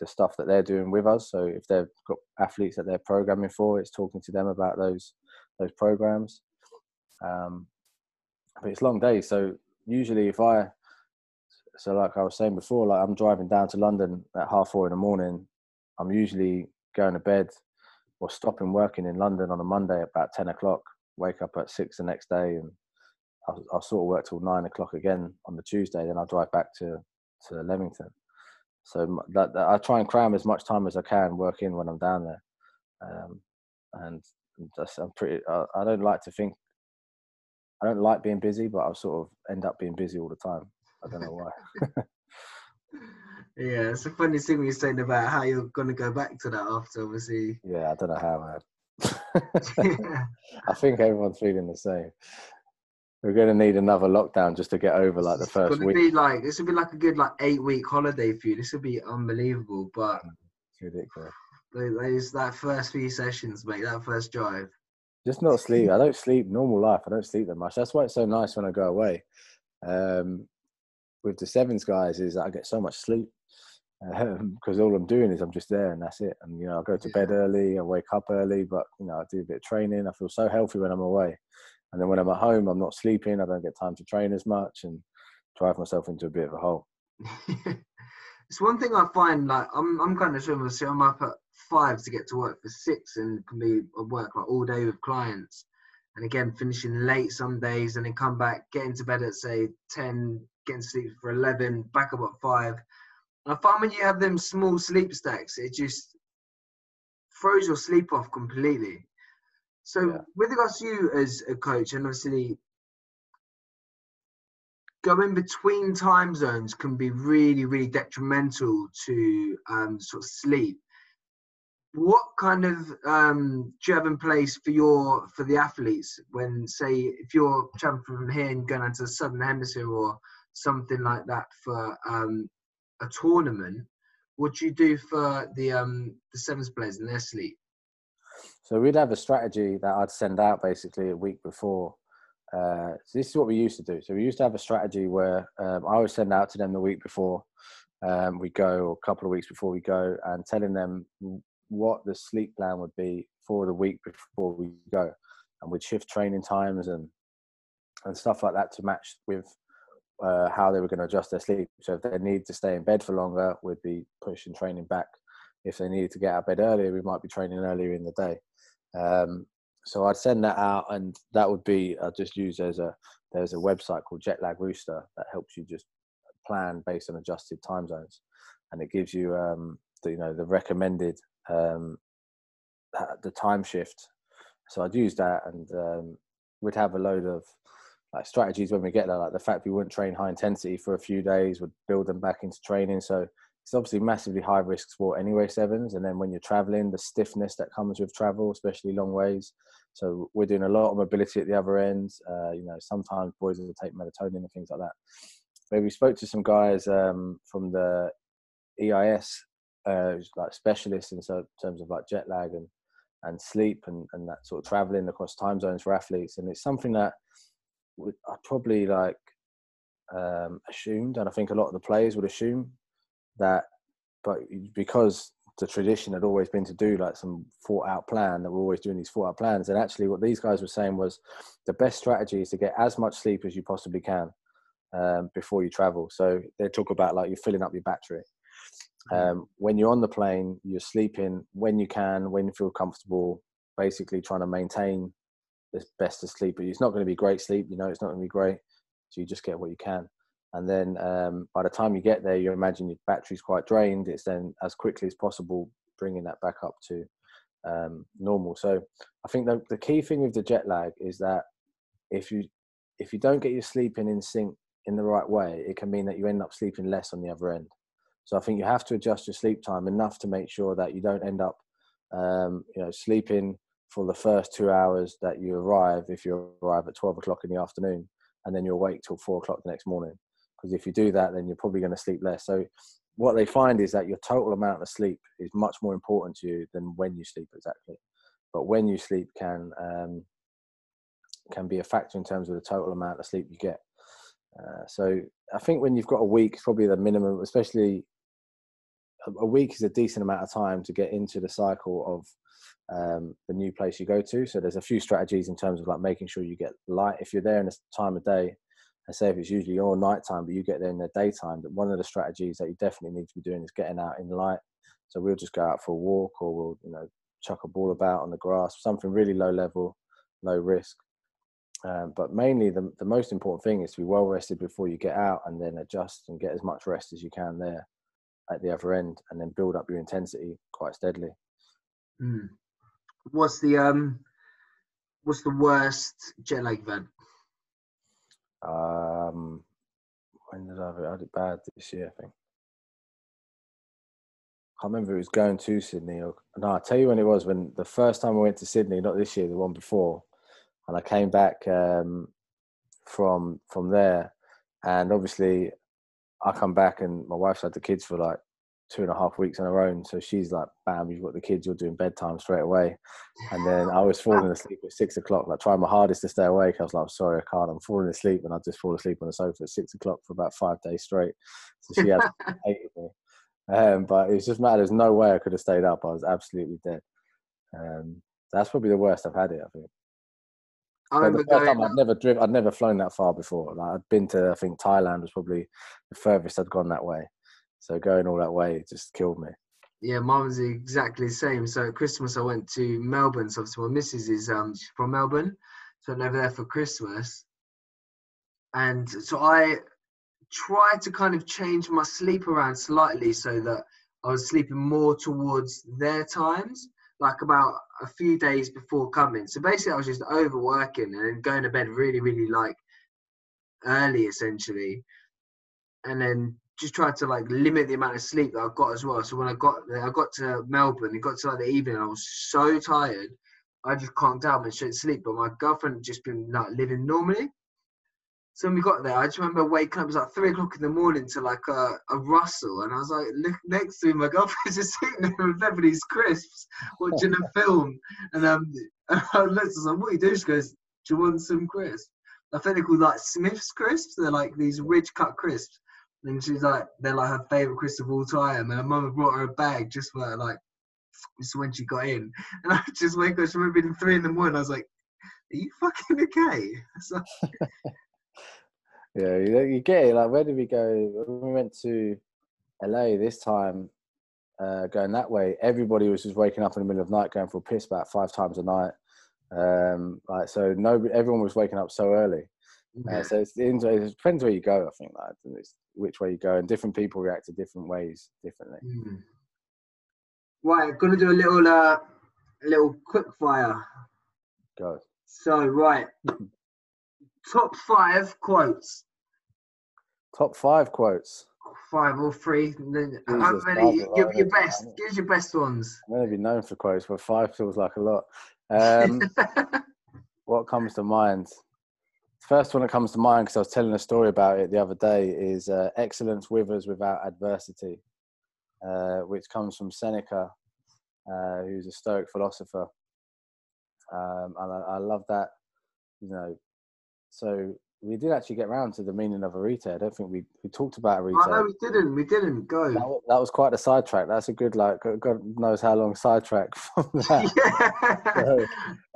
the stuff that they're doing with us. So if they've got athletes that they're programming for, it's talking to them about those those programs. Um, but it's long days. So usually, if I so like I was saying before, like I'm driving down to London at half four in the morning I'm usually going to bed or stopping working in London on a Monday at about 10 o'clock, wake up at six the next day, and I'll, I'll sort of work till nine o'clock again on the Tuesday. Then I'll drive back to, to Leamington. So that, that, I try and cram as much time as I can work in when I'm down there. Um, and just, I'm pretty, I, I don't like to think, I don't like being busy, but I'll sort of end up being busy all the time. I don't know why. Yeah, it's a funny thing you're saying about how you're going to go back to that after, obviously. Yeah, I don't know how, man. I think everyone's feeling the same. We're going to need another lockdown just to get over like the first it's week. Be like this would be like a good like eight week holiday for you. This would be unbelievable, but it's ridiculous. Those that first few sessions, mate. That first drive. Just not sleep. I don't sleep normal life. I don't sleep that much. That's why it's so nice when I go away. Um, with the sevens guys is I get so much sleep because um, all I'm doing is I'm just there and that's it. And you know, I go to bed early, I wake up early, but you know, I do a bit of training. I feel so healthy when I'm away, and then when I'm at home, I'm not sleeping. I don't get time to train as much and drive myself into a bit of a hole. it's one thing I find like I'm I'm kind of similar. So I'm up at five to get to work for six, and can be at work like all day with clients. And again, finishing late some days, and then come back, get into bed at say ten, getting sleep for eleven, back up at five And I find when you have them small sleep stacks, it just throws your sleep off completely. So, yeah. with regards to you as a coach, and obviously going between time zones can be really, really detrimental to um, sort of sleep. What kind of um, do you have in place for your for the athletes when, say, if you're traveling from here and going into the southern hemisphere or something like that for um, a tournament, what do you do for the um the sevens players in their sleep? So we'd have a strategy that I'd send out basically a week before. Uh, so this is what we used to do. So we used to have a strategy where um, I would send out to them the week before. um, we go, or a couple of weeks before we go, and telling them what the sleep plan would be for the week before we go, and we'd shift training times and and stuff like that to match with uh, how they were going to adjust their sleep. So if they need to stay in bed for longer, we'd be pushing training back. If they needed to get out of bed earlier, we might be training earlier in the day. Um, so I'd send that out, and that would be I just use as a there's a website called Jetlag Rooster that helps you just plan based on adjusted time zones, and it gives you um, the, you know the recommended um, the time shift. So I'd use that, and um, we'd have a load of like strategies when we get there, like the fact we wouldn't train high intensity for a few days would build them back into training. So it's obviously massively high risk sport anyway, sevens. And then when you're traveling, the stiffness that comes with travel, especially long ways. So we're doing a lot of mobility at the other end. Uh, you know, sometimes boys will take melatonin and things like that. But we spoke to some guys um, from the EIS, uh, like specialists in terms of like jet lag and and sleep and, and that sort of traveling across time zones for athletes. And it's something that I probably like um, assumed, and I think a lot of the players would assume that, but because the tradition had always been to do like some thought out plan that we're always doing these thought out plans and actually what these guys were saying was the best strategy is to get as much sleep as you possibly can um, before you travel so they talk about like you're filling up your battery mm-hmm. um, when you're on the plane you're sleeping when you can when you feel comfortable basically trying to maintain the best of sleep. But it's not going to be great sleep. You know, it's not going to be great. So you just get what you can. And then um, by the time you get there, you imagine your battery's quite drained. It's then as quickly as possible bringing that back up to um, normal. So I think the, the key thing with the jet lag is that if you if you don't get your sleeping in sync in the right way, it can mean that you end up sleeping less on the other end. So I think you have to adjust your sleep time enough to make sure that you don't end up, um, you know, sleeping for the first two hours that you arrive if you arrive at 12 o'clock in the afternoon and then you're awake till four o'clock the next morning. Because if you do that then you're probably going to sleep less. So what they find is that your total amount of sleep is much more important to you than when you sleep exactly. But when you sleep can um, can be a factor in terms of the total amount of sleep you get. Uh, so i think when you've got a week probably the minimum especially a week is a decent amount of time to get into the cycle of um, the new place you go to. So there's a few strategies in terms of like making sure you get light. If you're there in a time of day, I say if it's usually all night time, but you get there in the daytime, that one of the strategies that you definitely need to be doing is getting out in the light. So we'll just go out for a walk or we'll, you know, chuck a ball about on the grass, something really low level, low risk. Um, but mainly the, the most important thing is to be well rested before you get out and then adjust and get as much rest as you can there at the other end and then build up your intensity quite steadily. Mm what's the um what's the worst jet lag event? Um, when did I have it? I had it bad this year, I think. I can't remember it was going to Sydney or no. I'll tell you when it was. When the first time I went to Sydney, not this year, the one before, and I came back um, from from there, and obviously I come back and my wife's had the kids for like two and a half weeks on her own. So she's like, bam, you've got the kids, you're doing bedtime straight away. And then I was falling asleep at six o'clock, like trying my hardest to stay awake. I was like, I'm sorry, I can't. I'm falling asleep. And I just fall asleep on the sofa at six o'clock for about five days straight. So she had hated me. Um, but it was just mad. There's no way I could have stayed up. I was absolutely dead. Um, that's probably the worst I've had it, I think. I remember the first time I'd never driven, I'd never flown that far before. Like I'd been to, I think Thailand was probably the furthest I'd gone that way. So going all that way just killed me. Yeah, mine was exactly the same. So at Christmas, I went to Melbourne. So obviously, my missus is um from Melbourne, so I went over there for Christmas. And so I tried to kind of change my sleep around slightly so that I was sleeping more towards their times, like about a few days before coming. So basically, I was just overworking and going to bed really, really like early, essentially. And then just tried to like limit the amount of sleep that I got as well. So when I got I got to Melbourne, it got to like the evening, I was so tired, I just calmed down and straight to sleep. But my girlfriend just been like living normally. So when we got there, I just remember waking up. It was like three o'clock in the morning to like a, a rustle, and I was like, look next to me, my girlfriend's just sitting there with Beverly's crisps, watching a film, and um, and I looked, was like, what are you doing? She goes, do you want some crisps? I think they're called like Smith's crisps. They're like these ridge cut crisps And she's like, they're like her favorite crisps of all time. And her mum brought her a bag just for like, just when she got in. And I just wake up, she remember being three in the morning. I was like, are you fucking okay? So, yeah, you, you get it. Like, where did we go? When we went to LA this time, uh, going that way, everybody was just waking up in the middle of the night, going for a piss about five times a night. Um, like so, no, everyone was waking up so early. Uh, so it's, it depends where you go. I think like it's which way you go, and different people react to different ways differently. Mm. Right, gonna do a little, uh, a little quick fire. Go. So right, top five quotes. Top five quotes. Five or three. How many? Give your best. Give your best ones. I'm gonna be known for quotes, but five feels like a lot. Um, what comes to mind? First one that comes to mind because I was telling a story about it the other day is uh, "Excellence withers without adversity," uh, which comes from Seneca, uh, who's a Stoic philosopher. Um, and I, I, love that, you know. So we did actually get around to the meaning of arete. I don't think we, we talked about arete. Oh, no, we didn't. We didn't go. That, that, was quite a sidetrack. That's a good, like, God knows how long sidetrack from that. Yeah. So,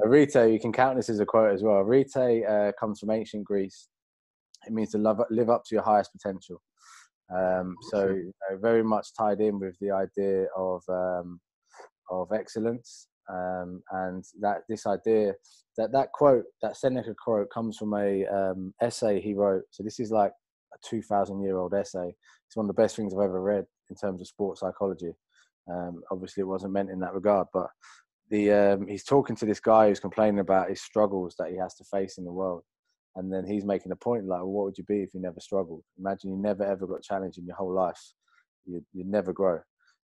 arete, you can count this as a quote as well. Arete uh, comes from ancient Greece. It means to love, live up to your highest potential. Um, so you know, very much tied in with the idea of um, of excellence um, and that this idea that that quote that seneca quote comes from a um, essay he wrote. So this is like a 2000 year old essay. It's one of the best things i've ever read in terms of sports psychology. Um, obviously it wasn't meant in that regard but the um, he's talking to this guy who's complaining about his struggles that he has to face in the world. And then he's making a point like well, what would you be if you never struggled? Imagine you never ever got challenged in your whole life. You'd, you'd never grow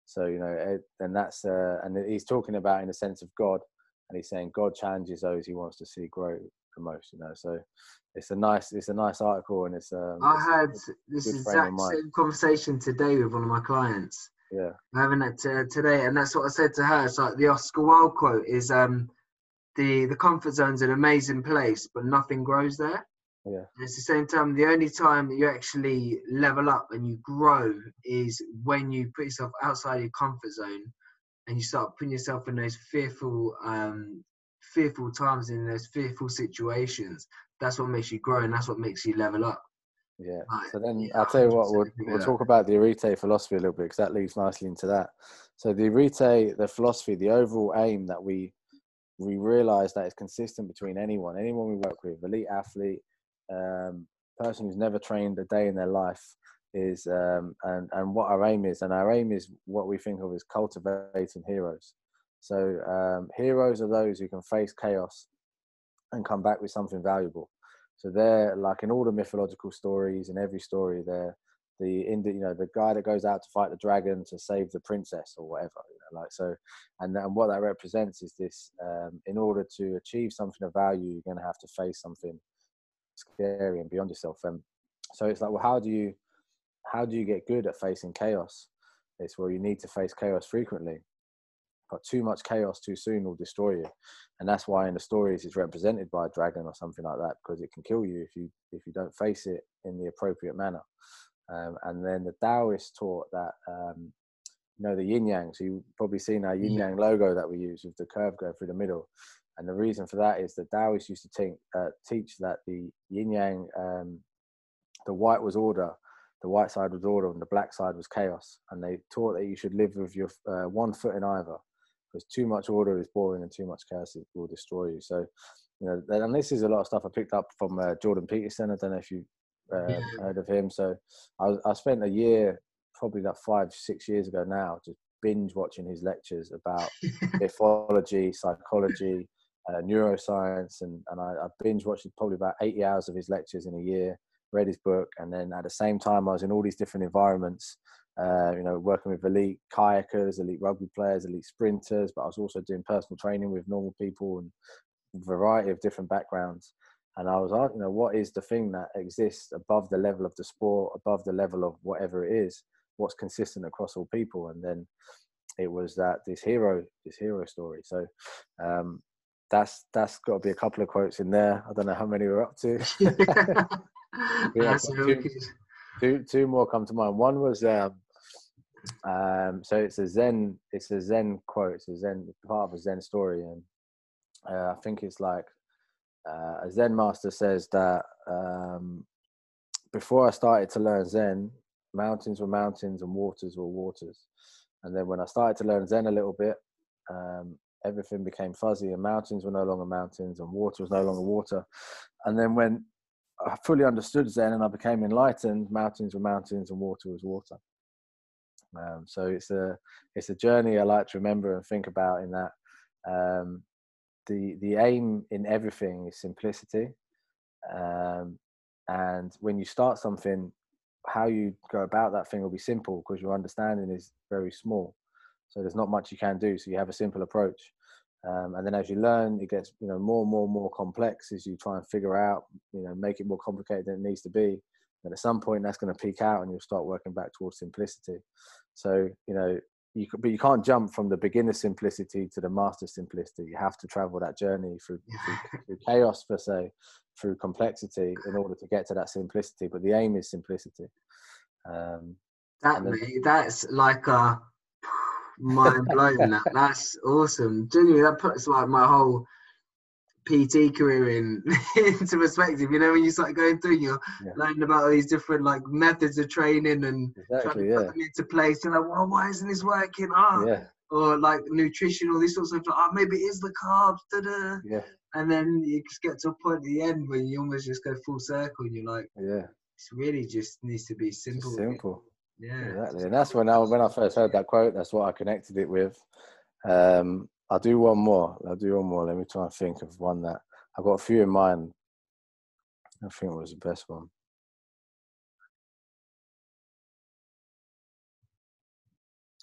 so you know, and that's uh, and he's talking about in the sense of God, and he's saying God challenges those he wants to see grow the most. You know, so it's a nice it's a nice article, and it's. Um, I had this exact same conversation today with one of my clients. Yeah, I'm having that t- today, and that's what I said to her. It's like the Oscar Wilde quote is, um, "the the comfort zone's an amazing place, but nothing grows there." Yeah. And it's the same time, the only time that you actually level up and you grow is when you put yourself outside your comfort zone and you start putting yourself in those fearful, um, fearful times in those fearful situations. That's what makes you grow and that's what makes you level up. Yeah. Right. So then yeah, I'll tell you what, we'll, we'll talk about the Arete philosophy a little bit because that leads nicely into that. So the Arete, the philosophy, the overall aim that we we realize that it's consistent between anyone, anyone we work with, elite athlete, um, person who's never trained a day in their life is um, and and what our aim is and our aim is what we think of as cultivating heroes. So um, heroes are those who can face chaos and come back with something valuable. So they're like in all the mythological stories in every story they're the you know the guy that goes out to fight the dragon to save the princess or whatever you know, like so and, and what that represents is this um, in order to achieve something of value you're going to have to face something scary and beyond yourself. And so it's like, well, how do you how do you get good at facing chaos? It's where you need to face chaos frequently. But too much chaos too soon will destroy you, and that's why in the stories it's represented by a dragon or something like that because it can kill you if you if you don't face it in the appropriate manner. Um, and then the Taoists taught that um, you know the yin yang. So you've probably seen our yin yang logo that we use with the curve going through the middle. And the reason for that is the Taoists used to think, uh, teach that the yin yang, um, the white was order, the white side was order, and the black side was chaos. And they taught that you should live with your uh, one foot in either, because too much order is boring and too much chaos will destroy you. So, you know, and this is a lot of stuff I picked up from uh, Jordan Peterson. I don't know if you uh, yeah. heard of him. So, I, I spent a year, probably like five, six years ago now, just binge watching his lectures about mythology, psychology, uh, neuroscience, and, and I, I binge watched probably about 80 hours of his lectures in a year, read his book, and then at the same time, I was in all these different environments, uh, you know, working with elite kayakers, elite rugby players, elite sprinters, but I was also doing personal training with normal people and variety of different backgrounds. And I was asking, you know, what is the thing that exists above the level of the sport, above the level of whatever it is? What's consistent across all people? And then it was that this hero, this hero story. So um, that's that's got to be a couple of quotes in there. I don't know how many we're up to. yeah, two, two two more come to mind. One was um, um, so it's a Zen it's a Zen quote. It's a Zen part of a Zen story, and uh, I think it's like uh, a Zen master says that um, before I started to learn Zen, mountains were mountains and waters were waters. And then when I started to learn Zen a little bit, um, everything became fuzzy and mountains were no longer mountains and water was no longer water. And then when I fully understood Zen and I became enlightened, mountains were mountains and water was water. Um, so it's a it's a journey I like to remember and think about in that um, the the aim in everything is simplicity. Um, and when you start something, how you go about that thing will be simple because your understanding is very small. So there's not much you can do. So you have a simple approach. Um, and then as you learn, it gets you know more and more and more complex as you try and figure out, you know, make it more complicated than it needs to be. And at some point, that's going to peak out, and you'll start working back towards simplicity. So you know, you but you can't jump from the beginner simplicity to the master simplicity. You have to travel that journey through, through, through chaos per se, through complexity in order to get to that simplicity. But the aim is simplicity. Um, that then, that's like a mind blowing. that that's awesome. Genuinely, that puts like my whole PT career in into perspective. You know, when you start going through, you're yeah. learning about all these different like methods of training and exactly, yeah. put them into place. You're like, well, why isn't this working? Oh, yeah. Or like nutrition, all these sorts of stuff. Oh, maybe it is the carbs. Da-da. Yeah. And then you just get to a point at the end where you almost just go full circle, and you're like, yeah, it's really just needs to be simple. Simple. Yeah. Exactly. And that's when I when I first heard that quote. That's what I connected it with. Um, I'll do one more. I'll do one more. Let me try and think of one that I've got a few in mind. I think it was the best one.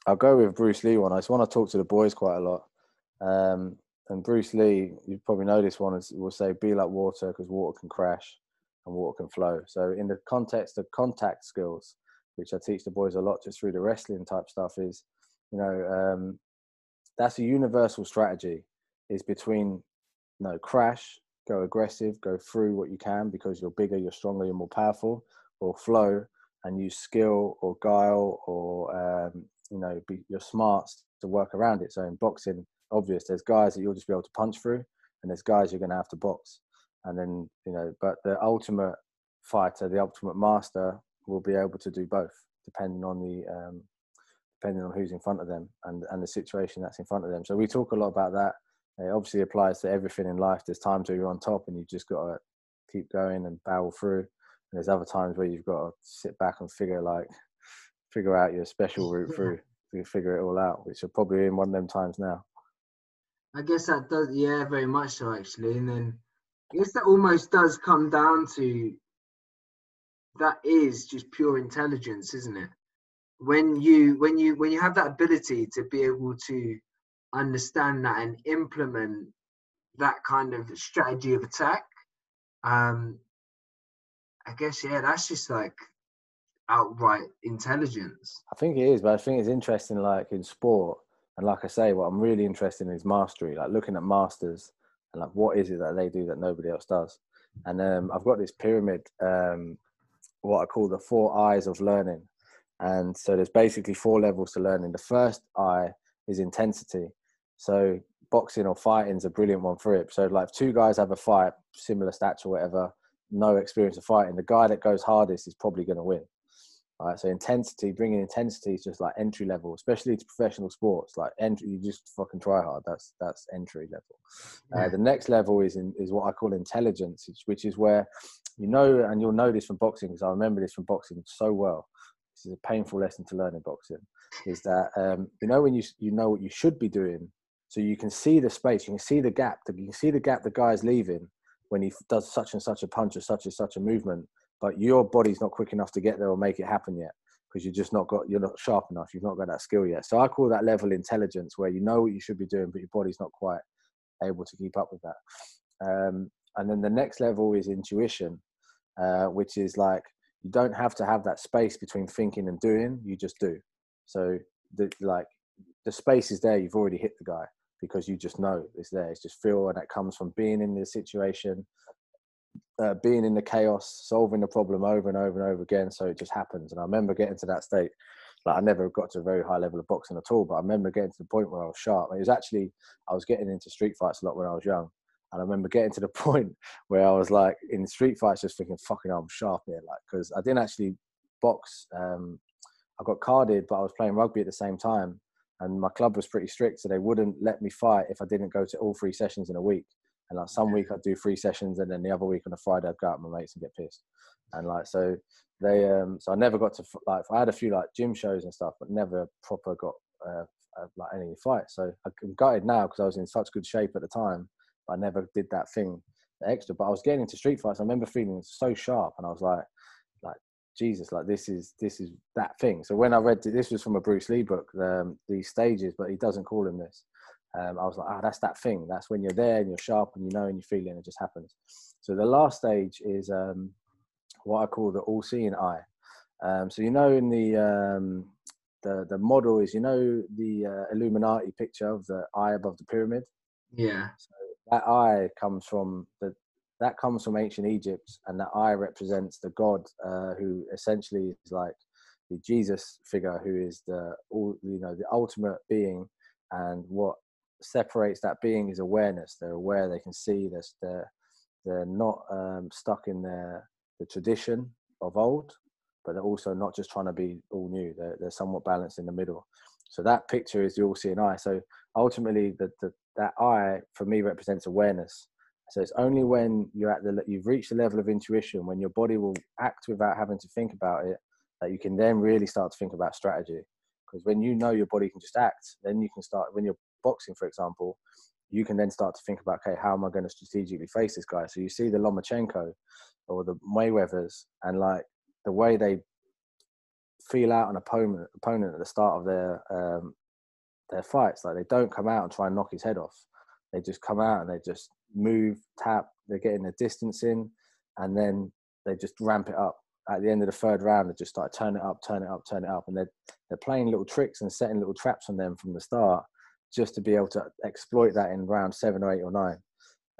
I'll go with Bruce Lee one. I just want to talk to the boys quite a lot. Um, and Bruce Lee, you probably know this one, is, will say, be like water because water can crash and water can flow. So, in the context of contact skills, which I teach the boys a lot just through the wrestling type stuff, is, you know, um, that's a universal strategy is between you know crash go aggressive go through what you can because you're bigger you're stronger you're more powerful or flow and use skill or guile or um, you know be you're smart to work around it. So in boxing obvious there's guys that you'll just be able to punch through and there's guys you're going to have to box. And then you know but the ultimate fighter the ultimate master will be able to do both depending on the um, depending on who's in front of them and, and the situation that's in front of them. So we talk a lot about that. It obviously applies to everything in life. There's times where you're on top and you've just got to keep going and barrel through. And there's other times where you've got to sit back and figure like figure out your special route through to figure it all out, which are probably in one of them times now. I guess that does, yeah, very much so actually. And then I guess that almost does come down to that is just pure intelligence, isn't it? when you when you when you have that ability to be able to understand that and implement that kind of strategy of attack um i guess yeah that's just like outright intelligence i think it is but i think it's interesting like in sport and like i say what i'm really interested in is mastery like looking at masters and like what is it that they do that nobody else does and um, i've got this pyramid um, what i call the four eyes of learning and so there's basically four levels to learning. The first eye is intensity. So boxing or fighting is a brilliant one for it. So like two guys have a fight, similar stature, whatever, no experience of fighting. The guy that goes hardest is probably going to win. Right. So intensity, bringing intensity is just like entry level, especially to professional sports. Like entry, you just fucking try hard. That's that's entry level. Uh, yeah. Uh, the next level is in, is what I call intelligence, which is where you know, and you'll know this from boxing because I remember this from boxing so well this is a painful lesson to learn in boxing, is that um, you know when you you know what you should be doing, so you can see the space, you can see the gap, you can see the gap the guy's leaving when he does such and such a punch or such and such a movement, but your body's not quick enough to get there or make it happen yet because you're just not got you're not sharp enough, you've not got that skill yet. So I call that level intelligence where you know what you should be doing, but your body's not quite able to keep up with that. Um, and then the next level is intuition, uh, which is like you don't have to have that space between thinking and doing you just do so the like the space is there you've already hit the guy because you just know it's there it's just feel and that comes from being in the situation uh, being in the chaos, solving the problem over and over and over again. So it just happens. And I remember getting to that state. Like I never got to a very high level of boxing at all, but I remember getting to the point where I was sharp. It was actually I was getting into street fights a lot when I was young, and I remember getting to the point where I was like in street fights, just thinking, "Fucking, I'm sharp here!" Like because I didn't actually box. Um, I got carded, but I was playing rugby at the same time, and my club was pretty strict, so they wouldn't let me fight if I didn't go to all three sessions in a week. And like some week I'd do three sessions, and then the other week on a Friday I'd go out with my mates and get pissed. And like so, they um so I never got to like I had a few like gym shows and stuff, but never proper got uh, uh, like any fights. So I'm gutted now because I was in such good shape at the time, but I never did that thing extra. But I was getting into street fights. I remember feeling so sharp, and I was like, like Jesus, like this is this is that thing. So when I read this was from a Bruce Lee book, um, these stages, but he doesn't call him this um, I was like, ah, oh, that's that thing. That's when you're there and you're sharp and you know and you're feeling it just happens. So the last stage is um, what I call the all-seeing eye. Um, so you know, in the um, the the model is you know the uh, Illuminati picture of the eye above the pyramid. Yeah. So that eye comes from the that comes from ancient Egypt, and that eye represents the God uh, who essentially is like the Jesus figure, who is the all you know the ultimate being, and what separates that being is awareness. They're aware. They can see. They're they're, they're not um, stuck in their the tradition of old, but they're also not just trying to be all new. They're they're somewhat balanced in the middle. So that picture is the all-seeing eye. So ultimately, the, the that eye for me represents awareness. So it's only when you're at the you've reached the level of intuition when your body will act without having to think about it that you can then really start to think about strategy. Because when you know your body can just act, then you can start when your boxing, for example, you can then start to think about, okay, how am I going to strategically face this guy? So you see the Lomachenko or the Mayweathers, and like the way they feel out an opponent opponent at the start of their um, their fights, like they don't come out and try and knock his head off. They just come out and they just move, tap. They're getting the distance in, and then they just ramp it up. At the end of the third round, they just start turn it up, turn it up, turn it up, and they're they're playing little tricks and setting little traps on them from the start just to be able to exploit that in round seven or eight or nine.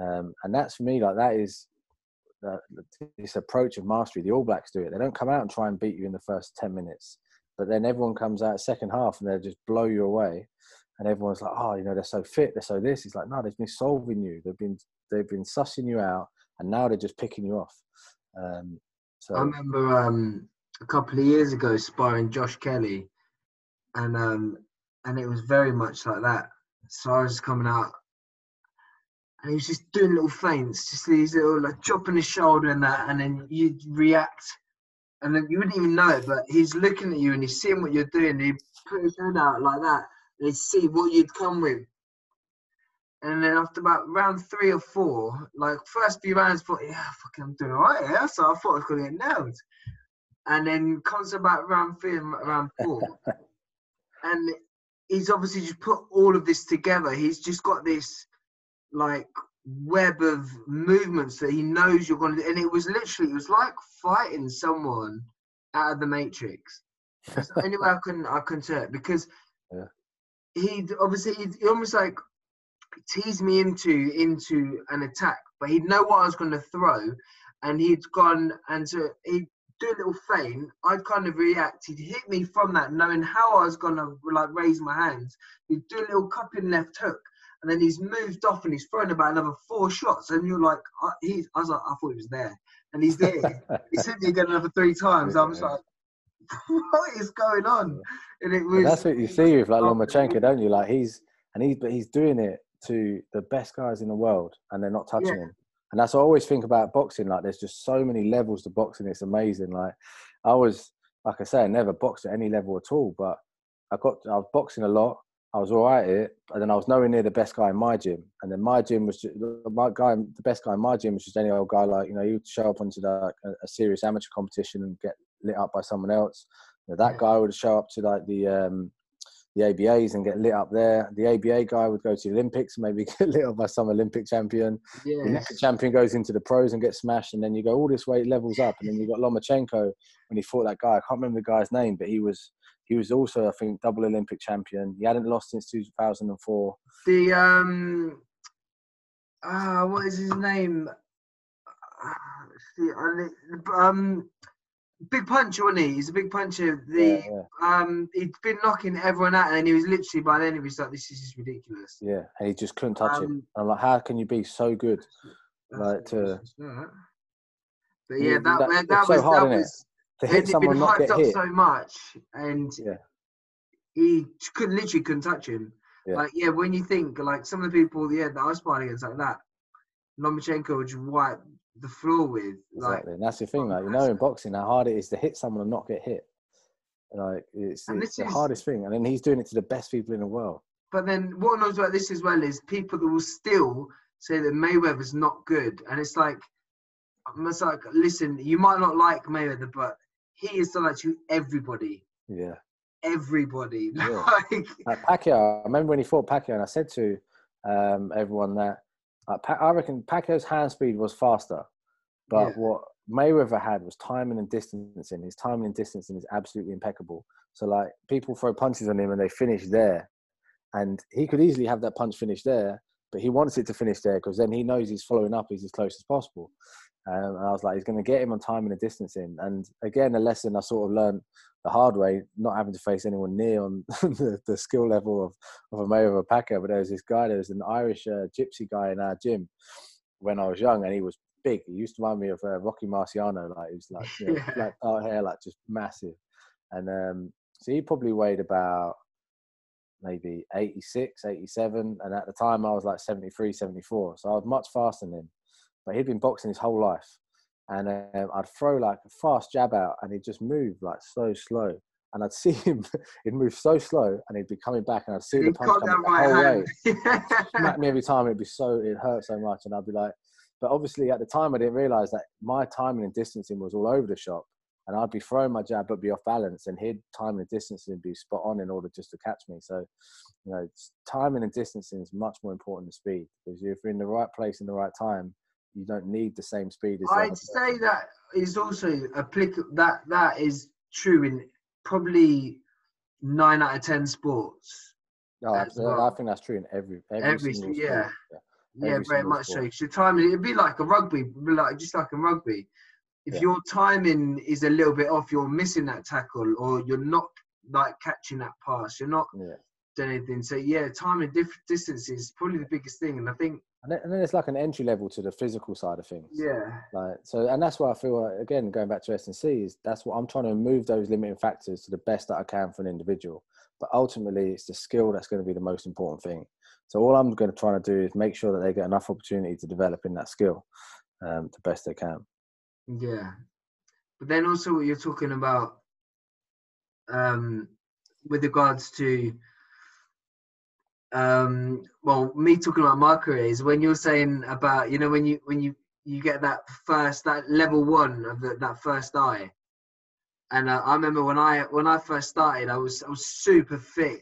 Um, and that's for me like that is uh, this approach of mastery. The All Blacks do it. They don't come out and try and beat you in the first ten minutes, but then everyone comes out second half and they just blow you away. And everyone's like, oh, you know, they're so fit, they're so this. It's like, no, they've been solving you. They've been they've been sussing you out, and now they're just picking you off. Um, so I remember um, a couple of years ago sparring Josh Kelly, and um, and it was very much like that. So I was coming out, and he was just doing little feints, just these little like chopping his shoulder and that, and then you'd react, and then you wouldn't even know it, but he's looking at you and he's seeing what you're doing. And he put his hand out like that, and he'd see what you'd come with. And then after about round three or four, like first few rounds, I thought, yeah, fucking, I'm doing all right here. So I thought I was going to get nailed. And then comes about round three and round four. and he's obviously just put all of this together. He's just got this like web of movements that he knows you're going to do. And it was literally, it was like fighting someone out of the Matrix. That's the only way I can I can say it because yeah. he obviously he almost like teased me into into an attack, but he'd know what I was going to throw, and he'd gone and so he do a little feint, I'd kind of reacted. Hit me from that, knowing how I was gonna like raise my hands. He'd do a little cupping left hook, and then he's moved off and he's thrown about another four shots. And you're like, I, he's, I was like, I thought he was there, and he's there. he's hit me again another three times. I was like, what is going on? And it was. that's what you see with like oh. Lomachenko, don't you? Like he's and he's but he's doing it to the best guys in the world, and they're not touching yeah. him and that's what I always think about boxing. Like, there's just so many levels to boxing. It's amazing. Like, I was, like I say, I never boxed at any level at all. But I got, I was boxing a lot. I was all right at it, and then I was nowhere near the best guy in my gym. And then my gym was just, my guy, the best guy in my gym was just any old guy. Like, you know, you'd show up onto the, a, a serious amateur competition and get lit up by someone else. You know, that guy would show up to like the um, the ABAs and get lit up there. The ABA guy would go to the Olympics, maybe get lit up by some Olympic champion. Yes. The champion goes into the pros and gets smashed, and then you go all this way, levels up, and then you got Lomachenko when he fought that guy. I can't remember the guy's name, but he was he was also I think double Olympic champion. He hadn't lost since 2004. The um, ah, uh, what is his name? see, um, big puncher, wasn't he? He's a big puncher. The Yeah, yeah. um, he'd been knocking everyone out, and he was literally by then he was like, "This is just ridiculous." Yeah, and he just couldn't touch him. Um, I'm like, how can you be so good? Like, to-. But Yeah, yeah, that that- that, that so was hard, that was To hit someone been not hyped get up hit. so much, and Yeah. he could literally couldn't touch him. Yeah. Like yeah, when you think like some of the people, yeah, that I was fighting against like that, Lomachenko would just wipe the floor with. Like and that's the thing. Like you know, in boxing, how hard it is to hit someone and not get hit. Like it's, it's the is- hardest thing, and then he's doing it to the best people in the world. But then what knows about this as well is people that will still say that Mayweather's not good, and it's like, I'm like, listen, you might not like Mayweather, but he is still like to everybody, Yeah. everybody. Yeah. like, Like Pacquiao, I remember when he fought Pacquiao, and I said to um, everyone that Uh, like, I reckon Pacquiao's hand speed was faster, but Yeah. what Mayweather had was timing and distancing. His timing and distancing is absolutely impeccable. So like people throw punches on him and they finish there, and he could easily have that punch finish there, but he wants it to finish there because then he knows he's following up. He's as close as possible. Um, and I was like, he's going to get him on time and the distancing. And again, a lesson I sort of learned the hard way, not having to face anyone near on the, the skill level of, a mayor of a Pacquiao. But there was this guy, there was an Irish uh, gypsy guy in our gym when I was young, and he was big. He used to remind me of uh, Rocky Marciano. Like he was like, you know, like dark hair, like just massive. And um, so he probably weighed about maybe 86, 87. And at the time I was like 73, 74. So I was much faster than him. But he'd been boxing his whole life. And um, I'd throw like a fast jab out and he'd just move like so slow. And I'd see him, he'd move so slow and he'd be coming back and I'd see the punch coming the whole way smack me every time. It'd be so it hurt so much, and I'd be like, but obviously at the time I didn't realize that my timing and distancing was all over the shop, and I'd be throwing my jab but be off balance, and he'd timing and distancing be spot on in order just to catch me. So, you know, timing and distancing is much more important than speed because if you're in the right place in the right time, you don't need the same speed as. I'd say that is also applicable. That that is true in probably nine out of ten sports. Oh, no, I, well. I think that's true in every every, Every yeah. Yeah, Every very much so. sport. 'Cause your timing, it'd be like a rugby, like just like a rugby. If Yeah. your timing is a little bit off, you're missing that tackle, or you're not like catching that pass. You're not Yeah. Doing anything. So yeah, timing diff- distance is probably the biggest thing, and I think And then, and then it's like an entry level to the physical side of things. yeah, Like so, and that's why I feel like, again going back to S and C is that's what I'm trying to move those limiting factors to the best that I can for an individual. But ultimately, it's the skill that's going to be the most important thing. So all I'm going to try to do is make sure that they get enough opportunity to develop in that skill um, the best they can. yeah. But then also what you're talking about, um, with regards to um well me talking about my career is when you're saying about you know when you when you you get that first that level one of the, that first eye. And uh, i remember when i when i first started i was i was super fit.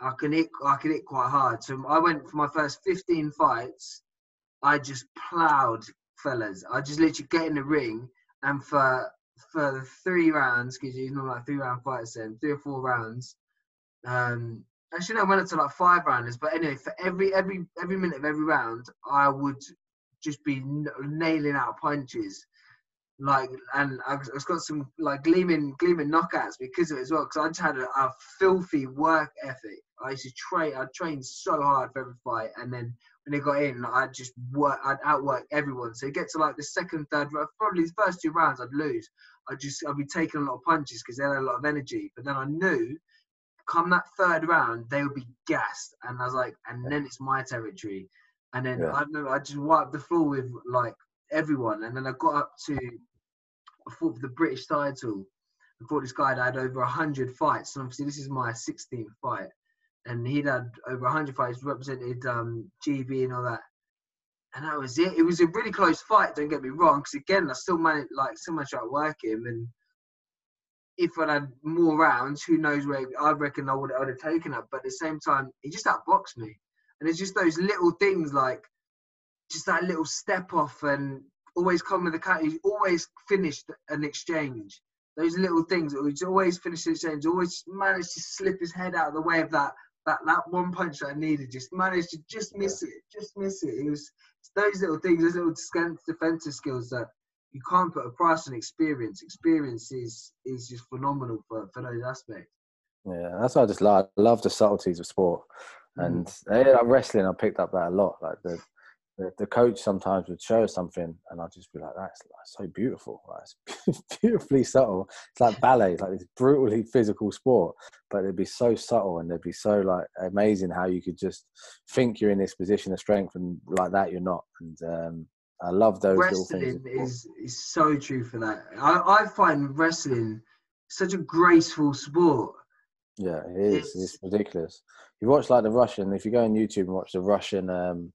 I can hit i can hit quite hard. So i went for my first 15 fights. I just plowed fellas. I just literally get in the ring and for for the three rounds because you know like three round fights then three or four rounds um Actually, no, I went up to like five rounders. But anyway, for every every every minute of every round, I would just be n- nailing out punches, like, and I was, I've got some like gleaming gleaming knockouts because of it as well. Because I just had a, a filthy work ethic. I used to train. I trained so hard for every fight, and then when they got in, I'd just work. I'd outwork everyone. So get to like the second, third, probably the first two rounds, I'd lose. I just I'd be taking a lot of punches because they had a lot of energy. But then I knew come that third round, they would be gassed, and I was like, and then it's my territory, and then Yeah. I remember I just wiped the floor with like everyone, and then I got up to, I fought for the British title. I fought this guy that had over hundred fights, and obviously this is my 16th fight, and he'd had over hundred fights, represented um, GB and all that. And that was it. It was a really close fight. Don't get me wrong, because again, I still managed, like, so much outwork him, and if I'd had more rounds, who knows where I reckon I would, I would have taken it. But at the same time, he just outboxed me. And it's just those little things like just that little step off and always come with the cut. He's always finished an exchange. Those little things, he's always finished an exchange, always managed to slip his head out of the way of that that that one punch that I needed, just managed to just miss it, just miss it. It was those little things, those little defensive skills that you can't put a price on experience. Experience is is just phenomenal for, for those aspects. Yeah, that's why I just love. I love the subtleties of sport, mm. and mm. yeah, like wrestling. I picked up that a lot. Like the, the, the coach sometimes would show something, and I'd just be like, "That's, that's so beautiful. It's beautifully subtle. It's like ballet, it's like this brutally physical sport, but it'd be so subtle, and it'd be so like amazing how you could just think you're in this position of strength, and like that you're not. And um, I love those wrestling is is so true for that. I, I find wrestling such a graceful sport yeah, it is. It's, it's ridiculous. You watch like the Russian. If you go on YouTube and watch the Russian um,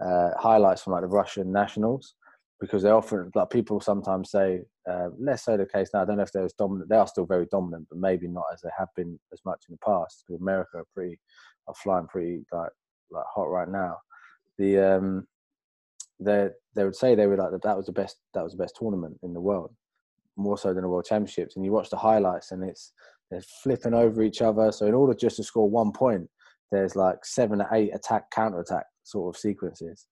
uh, highlights from like the Russian nationals, because they often like people sometimes say uh, less so the case now. I don't know if they're as dominant. They are still very dominant, but maybe not as they have been as much in the past. Because America are pretty are flying pretty like like hot right now. The um, they they would say they were like that. That was the best. That was the best tournament in the world, more so than the World Championships. And you watch the highlights, and it's they're flipping over each other. So in order just to score one point, there's like seven or eight attack counter attack sort of sequences,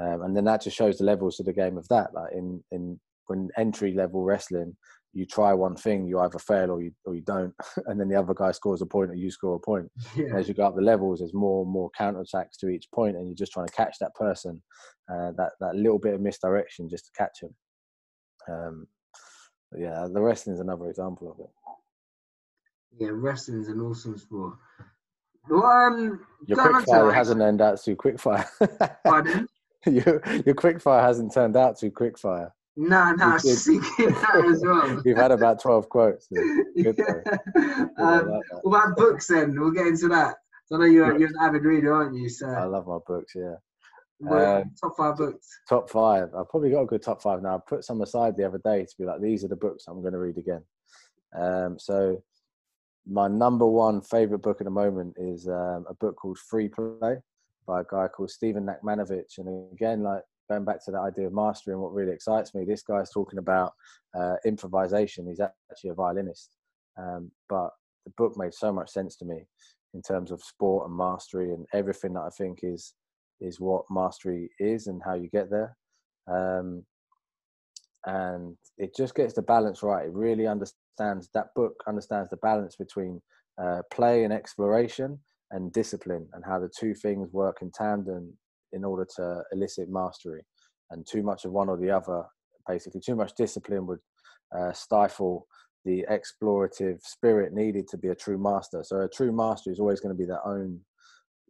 um, and then that just shows the levels of the game of that. Like in in when entry level wrestling, you try one thing, you either fail or you or you don't, and then the other guy scores a point or you score a point. Yeah. As you go up the levels, there's more and more counter attacks to each point, and you're just trying to catch that person, uh, that that little bit of misdirection just to catch him. Um, yeah, the wrestling is another example of it. Yeah, wrestling's an awesome sport. Well, um, your quickfire hasn't turned out too quickfire. Pardon? your your quickfire hasn't turned out too quickfire. No, no, thinking that as well. You've had about twelve quotes. Yeah. um, like what about books then? We'll get into that. So I know you're, you're an avid reader, aren't you? So I love my books. Yeah. Um, top five books. Top five. I've probably got a good top five now. I put some aside the other day to be like, these are the books I'm going to read again. Um, so my number one favorite book at the moment is um, a book called Free Play by a guy called Stephen Nachmanovitch. And again, like going back to that idea of mastery and what really excites me, this guy's talking about uh, improvisation. He's actually a violinist. Um, but the book made so much sense to me in terms of sport and mastery and everything that I think is is what mastery is and how you get there. Um, and it just gets the balance right. It really understands that book understands the balance between uh, play and exploration and discipline and how the two things work in tandem in order to elicit mastery. And too much of one or the other basically too much discipline would uh, stifle the explorative spirit needed to be a true master. So a true master is always going to be their own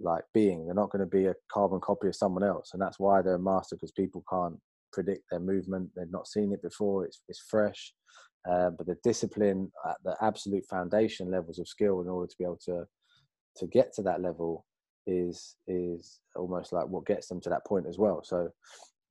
like being. They're not going to be a carbon copy of someone else. And that's why they're a master because people can't predict their movement. They've not seen it before. It's, it's fresh. Uh, but the discipline at the absolute foundation levels of skill in order to be able to to get to that level is is almost like what gets them to that point as well. So,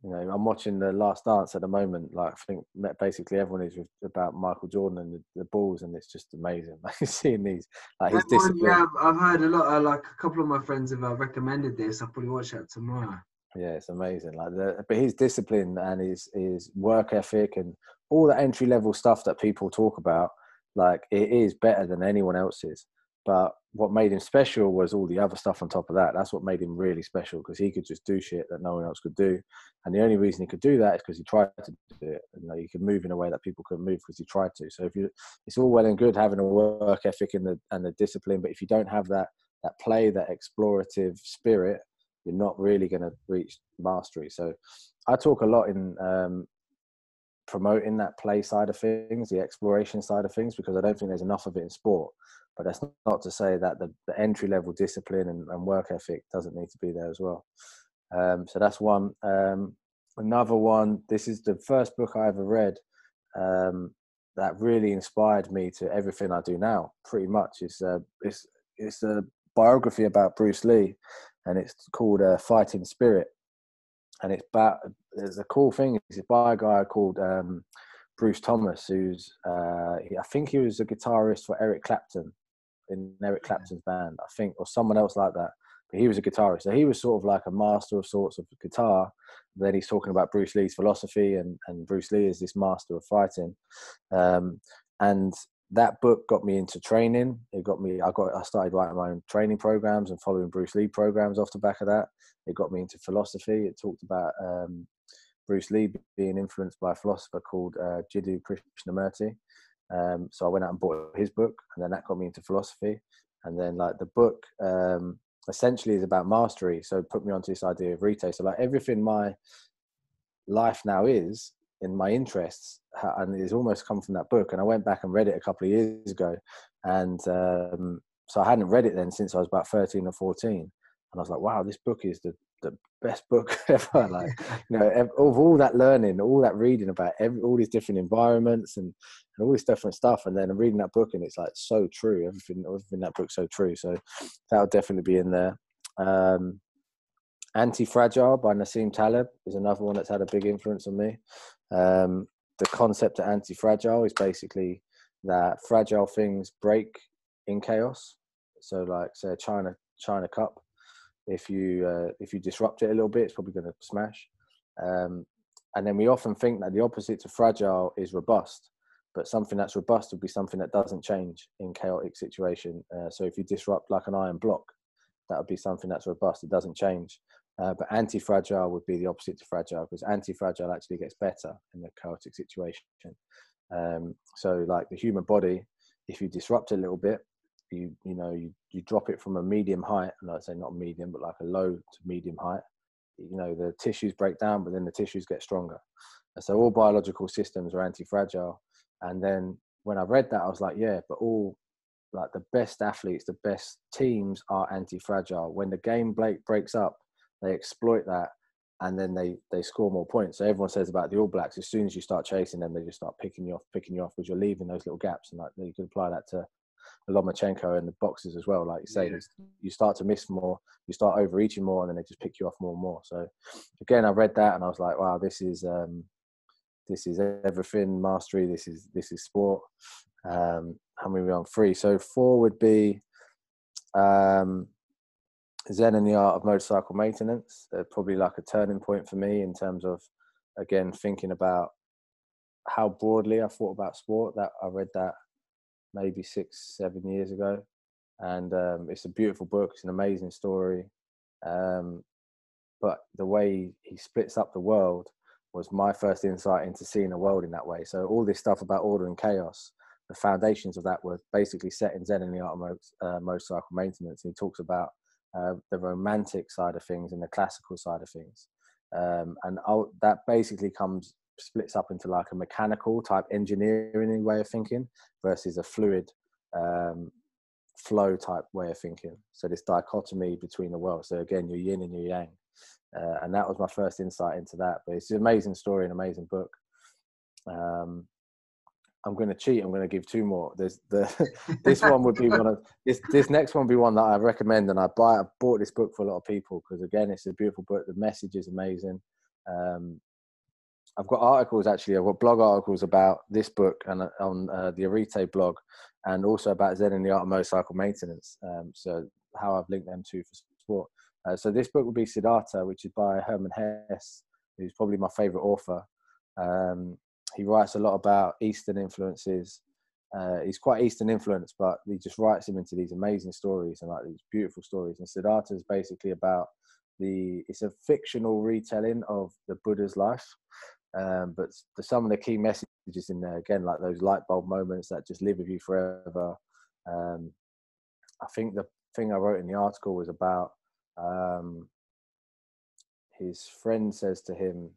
you know, I'm watching the Last Dance at the moment. Like I think basically everyone is about Michael Jordan and the, the Bulls, and it's just amazing. Like seeing these, like his discipline. Yeah, I've heard a lot. Of, like a couple of my friends have uh, recommended this. I'll probably watch that tomorrow. Yeah, it's amazing. Like the, but his discipline and his his work ethic and all the entry level stuff that people talk about, like it is better than anyone else's. But what made him special was all the other stuff on top of that. That's what made him really special because he could just do shit that no one else could do. And the only reason he could do that is because he tried to do it. You know, he could move in a way that people couldn't move because he tried to. So if you, it's all well and good having a work ethic and the and the discipline, but if you don't have that that play, that explorative spirit, you're not really going to reach mastery. So I talk a lot in um, promoting that play side of things, the exploration side of things, because I don't think there's enough of it in sport. But that's not to say that the, the entry level discipline and, and, work ethic doesn't need to be there as well. Um, so that's one. Um, another one. This is the first book I ever read um, that really inspired me to everything I do now. Pretty much, it's uh, it's it's a biography about Bruce Lee, and it's called uh, Fighting Spirit and it's about there's a cool thing. It's by a guy called um, Bruce Thomas, who's uh, I think he was a guitarist for Eric Clapton in Eric Clapton's band, I think, or someone else like that. But he was a guitarist, so he was sort of like a master of sorts of guitar. Then he's talking about Bruce Lee's philosophy, and and Bruce Lee is this master of fighting. Um, and that book got me into training. It got me. I got. I started writing my own training programs and following Bruce Lee programs off the back of that. It got me into philosophy. It talked about um, Bruce Lee being influenced by a philosopher called uh, Jiddu Krishnamurti. Um, so I went out and bought his book, and then that got me into philosophy. And then like the book um, essentially is about mastery. So put me onto this idea of Arete. So like everything my life now is in my interests, and it's almost come from that book. And I went back and read it a couple of years ago, and um, so I hadn't read it then since I was about thirteen or fourteen. And I was like, wow, this book is the the best book ever. Like, you know, of all that learning, all that reading about every, all these different environments and, and all this different stuff. And then I'm reading that book and it's like so true. Everything, everything that book's so true. So that'll definitely be in there. Um, Anti-Fragile by Nassim Taleb is another one that's had a big influence on me. Um, the concept of anti-fragile is basically that fragile things break in chaos. So, like, say, China China cup if you uh, if you disrupt it a little bit, it's probably going to smash. Um, and then we often think that the opposite to fragile is robust, but something that's robust would be something that doesn't change in chaotic situation. Uh, so if you disrupt like an iron block, that would be something that's robust. It doesn't change. Uh, but anti-fragile would be the opposite to fragile because anti-fragile actually gets better in a chaotic situation. Um, so like the human body, if you disrupt a little bit, you you know you, you drop it from a medium height and i'd say not medium but like a low to medium height you know the tissues break down but then the tissues get stronger. And so all biological systems are anti-fragile. And then when i read that i was like yeah but all like the best athletes the best teams are anti-fragile. When the game breaks up they exploit that and then they they score more points so everyone says about the all blacks as soon as you start chasing them they just start picking you off picking you off because you're leaving those little gaps and like you can apply that to Lomachenko and the boxes as well. Like you say, yeah. you start to miss more, you start overeating more, and then they just pick you off more and more. So again, I read that and I was like, wow, this is um, this is everything mastery. This is this is sport. Um, how many we on three? So four would be um, Zen and the art of motorcycle maintenance. Uh, probably like a turning point for me in terms of again thinking about how broadly I thought about sport. That I read that maybe six, seven years ago. And um, it's a beautiful book. It's an amazing story. Um, but the way he splits up the world was my first insight into seeing the world in that way. So all this stuff about order and chaos, the foundations of that were basically set in Zen and the art of uh, motorcycle maintenance. And he talks about uh, the romantic side of things and the classical side of things. Um, and I'll, that basically comes splits up into like a mechanical type engineering way of thinking versus a fluid um, flow type way of thinking. So this dichotomy between the world. So again, your yin and your yang. Uh, and that was my first insight into that. But it's an amazing story, an amazing book. Um, I'm going to cheat. I'm going to give two more. There's the this one would be one of this. This next one would be one that I recommend, and I buy. I bought this book for a lot of people because again, it's a beautiful book. The message is amazing. Um, I've got articles actually. I've got blog articles about this book and uh, on uh, the Arete blog, and also about Zen and the art of motorcycle maintenance. Um, so how I've linked them to for sport. Uh, so this book will be Siddhartha, which is by Hermann Hesse, who's probably my favorite author. Um, he writes a lot about Eastern influences. Uh, he's quite Eastern influenced, but he just writes him into these amazing stories and like these beautiful stories. And Siddhartha is basically about the. It's a fictional retelling of the Buddha's life. Um, but the, some of the key messages in there, again, like those light bulb moments that just live with you forever. Um, I think the thing I wrote in the article was about um, his friend says to him,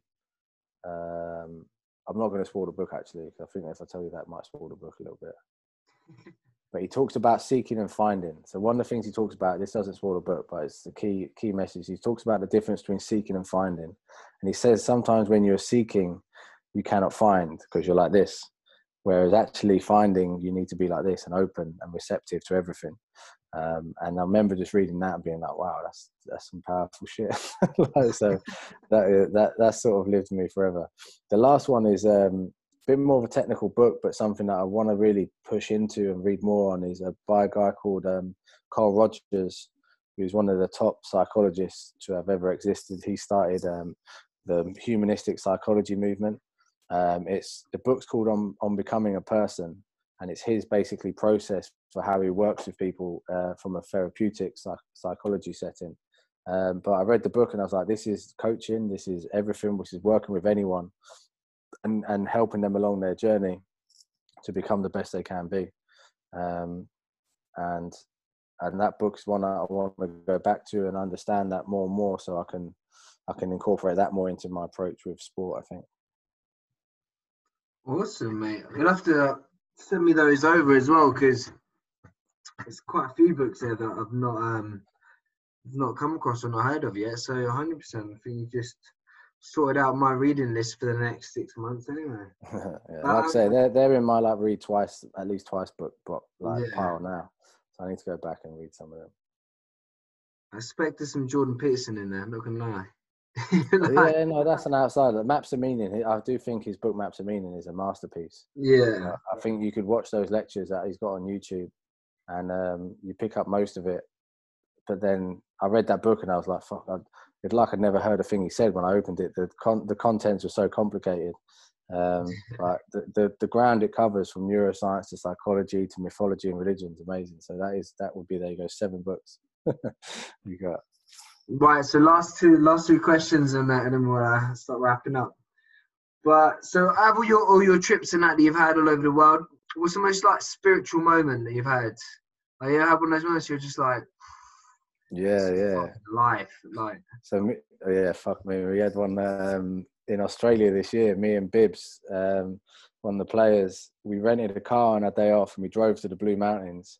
um, I'm not going to spoil the book actually, because I think if I tell you that, might spoil the book a little bit. but he talks about seeking and finding. So one of the things he talks about, this doesn't spoil the book, but it's the key key message. He talks about the difference between seeking and finding, and he says sometimes when you're seeking, you cannot find because you're like this, whereas actually finding, you need to be like this and open and receptive to everything. Um, and I remember just reading that and being like, "Wow, that's that's some powerful shit." like, so that that that sort of lived me forever. The last one is um, bit more of a technical book, but something that I want to really push into and read more on is a by a guy called um, Carl Rogers, who's one of the top psychologists to have ever existed. He started um, the humanistic psychology movement. Um, it's the book's called on on becoming a person, and it's his basically process for how he works with people uh, from a therapeutic psych- psychology setting. Um, but I read the book and I was like, this is coaching, this is everything, which is working with anyone and, and helping them along their journey to become the best they can be. Um, and and that book's one I want to go back to and understand that more and more, so I can I can incorporate that more into my approach with sport. I think. Awesome, mate. You'll have to send me those over as well because there's quite a few books there that I've not um not come across or not heard of yet. So 100, percent I think you just sorted out my reading list for the next six months anyway. yeah, like I say, um, they're they're in my like read twice, at least twice book book like yeah. pile now. So I need to go back and read some of them. I expect there's some Jordan Peterson in there. I'm not gonna lie. like, yeah, no, that's an outsider. Maps of Meaning. I do think his book Maps of Meaning is a masterpiece. Yeah, I think you could watch those lectures that he's got on YouTube, and um, you pick up most of it. But then I read that book and I was like, "Fuck!" I'd, it's like I'd never heard a thing he said when I opened it. The con- the contents were so complicated. Um, like the, the the ground it covers from neuroscience to psychology to mythology and religion is amazing. So that is that would be there you go seven books you got. Right. So last two last two questions and, and then we'll uh, start wrapping up. But so out of all your all your trips and that, that you've had all over the world, what's the most like spiritual moment that you've had? Like you have one of those moments you're just like, yeah, yeah, life, like. So me, oh, yeah, fuck me. We had one um, in Australia this year. Me and Bibbs, um, one of the players, we rented a car on our day off and we drove to the Blue Mountains.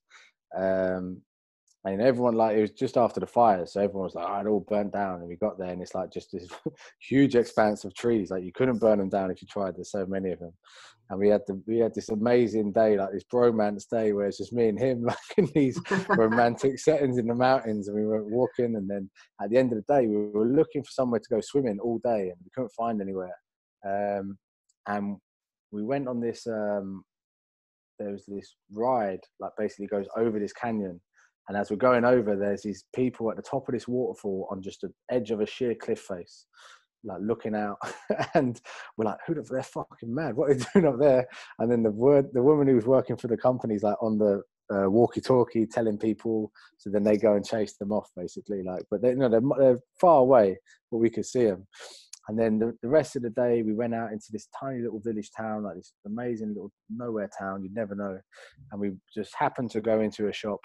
Um, and everyone like it was just after the fire, so everyone was like, "Oh, it all burnt down." And we got there, and it's like just this huge expanse of trees. Like you couldn't burn them down if you tried. There's so many of them, and we had the we had this amazing day, like this bromance day, where it's just me and him, like in these romantic settings in the mountains, and we were walking. And then at the end of the day, we were looking for somewhere to go swimming all day, and we couldn't find anywhere. Um, and we went on this. Um, there was this ride, like basically goes over this canyon and as we're going over, there's these people at the top of this waterfall on just the edge of a sheer cliff face, like looking out. and we're like, who the, they're fucking mad. What are they doing up there? And then the word, the woman who was working for the company's like on the uh, walkie-talkie telling people. So then they go and chase them off, basically. Like, but they, you know, they're, they're far away, but we could see them. And then the, the rest of the day, we went out into this tiny little village town, like this amazing little nowhere town. You'd never know. And we just happened to go into a shop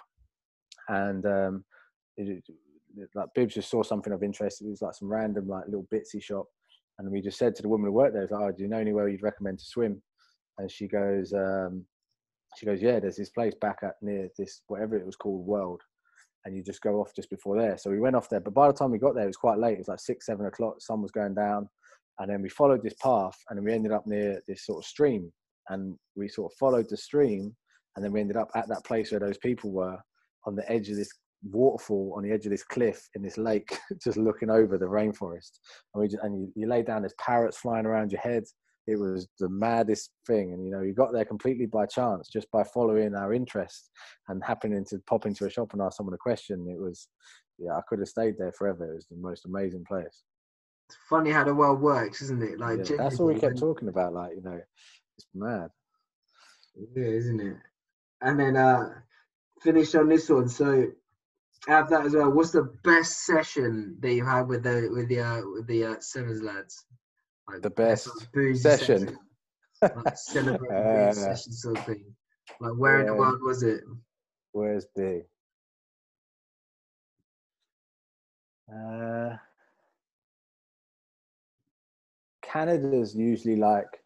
and um, it, like Bibbs just saw something of interest. It was like some random like little bitsy shop, and we just said to the woman who worked there, "Like, oh, do you know anywhere you'd recommend to swim?" And she goes, um, "She goes, yeah, there's this place back at near this whatever it was called World." And you just go off just before there. So we went off there, but by the time we got there, it was quite late. It was like six, seven o'clock. Sun was going down, and then we followed this path, and we ended up near this sort of stream, and we sort of followed the stream, and then we ended up at that place where those people were on the edge of this waterfall on the edge of this cliff in this lake, just looking over the rainforest. And we just, and you, you lay down, there's parrots flying around your head. It was the maddest thing, and you know, you got there completely by chance, just by following our interest and happening to pop into a shop and ask someone a question. It was, yeah, I could have stayed there forever. It was the most amazing place. It's funny how the world works, isn't it? Like yeah, that's all we kept talking about. Like you know, it's mad. Yeah, isn't it? And then uh finish on this one. So have that as well. What's the best session that you've had with the with the uh, with the uh, Sevens lads? Like the best session. session. like celebrating uh, session sort of thing. Like where in the world was it? Where's big? Uh, Canada's usually like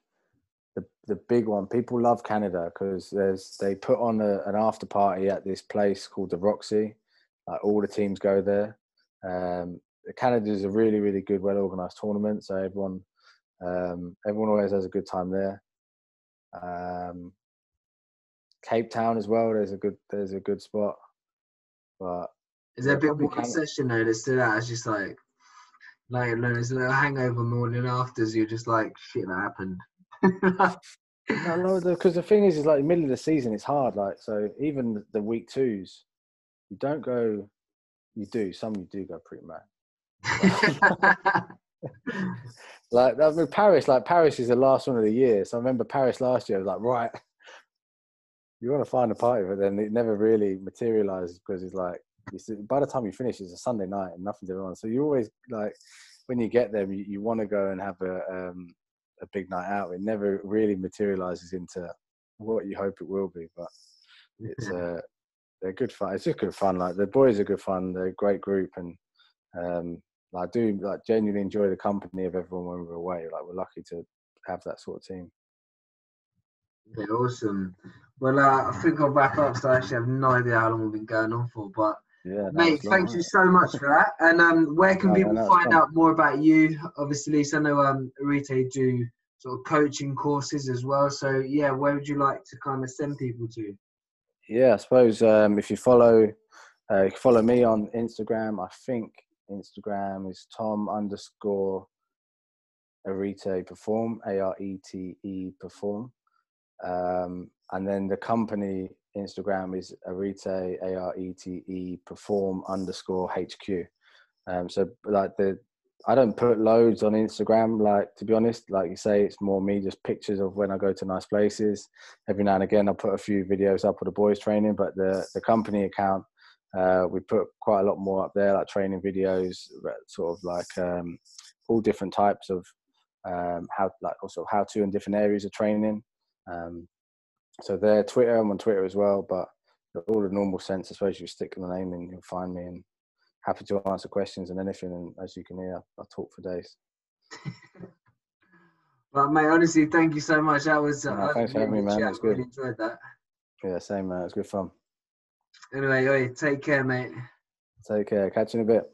the the big one. People love Canada because there's they put on a, an after party at this place called the Roxy. Like all the teams go there. Um, Canada is a really really good, well organized tournament, so everyone um, everyone always has a good time there. Um, Cape Town as well. There's a good there's a good spot, but is there a bit one session though that stood out? It's just like like there's a little hangover morning afters. You're just like shit that happened no, because the thing is, is like the middle of the season, it's hard. Like so, even the week twos, you don't go. You do some. You do go pretty mad. like I mean, Paris, like Paris is the last one of the year. So I remember Paris last year. I was like, right, you want to find a party, but then it never really materializes because it's like by the time you finish, it's a Sunday night and nothing's going on. So you always like when you get there, you, you want to go and have a um, a big night out. It never really materializes into what you hope it will be, but it's uh, they're good fun. It's just good fun. Like the boys are good fun. They're a great group, and um, I do like genuinely enjoy the company of everyone when we're away. Like we're lucky to have that sort of team. Yeah, awesome. Well, uh, I think I'll wrap up. So I actually have no idea how long we've been going on for, but yeah, mate, thank you so much for that. And um, where can people no, find fun. out more about you? Obviously, so I know um, Arete do sort of coaching courses as well. So yeah, where would you like to kind of send people to? Yeah, I suppose um, if you follow, uh, you follow me on Instagram. I think Instagram is Tom underscore Arete Perform A R E T E Perform. Um, and then the company Instagram is Arete A R E T E Perform underscore HQ. Um, so like the I don't put loads on Instagram. Like to be honest, like you say, it's more me just pictures of when I go to nice places. Every now and again, I'll put a few videos up of the boys training. But the the company account, uh, we put quite a lot more up there, like training videos, sort of like um, all different types of um, how like also how to in different areas of training. Um, so there, Twitter, I'm on Twitter as well, but all the normal sense, I suppose you stick the name and you'll find me and happy to answer questions and anything. And as you can hear, I talk for days. well, mate, honestly, thank you so much. That was, uh, no, thanks for having me, man. It's good. Really enjoyed that. Yeah, same, man. It was good fun. Anyway, take care, mate. Take care. Catch you in a bit.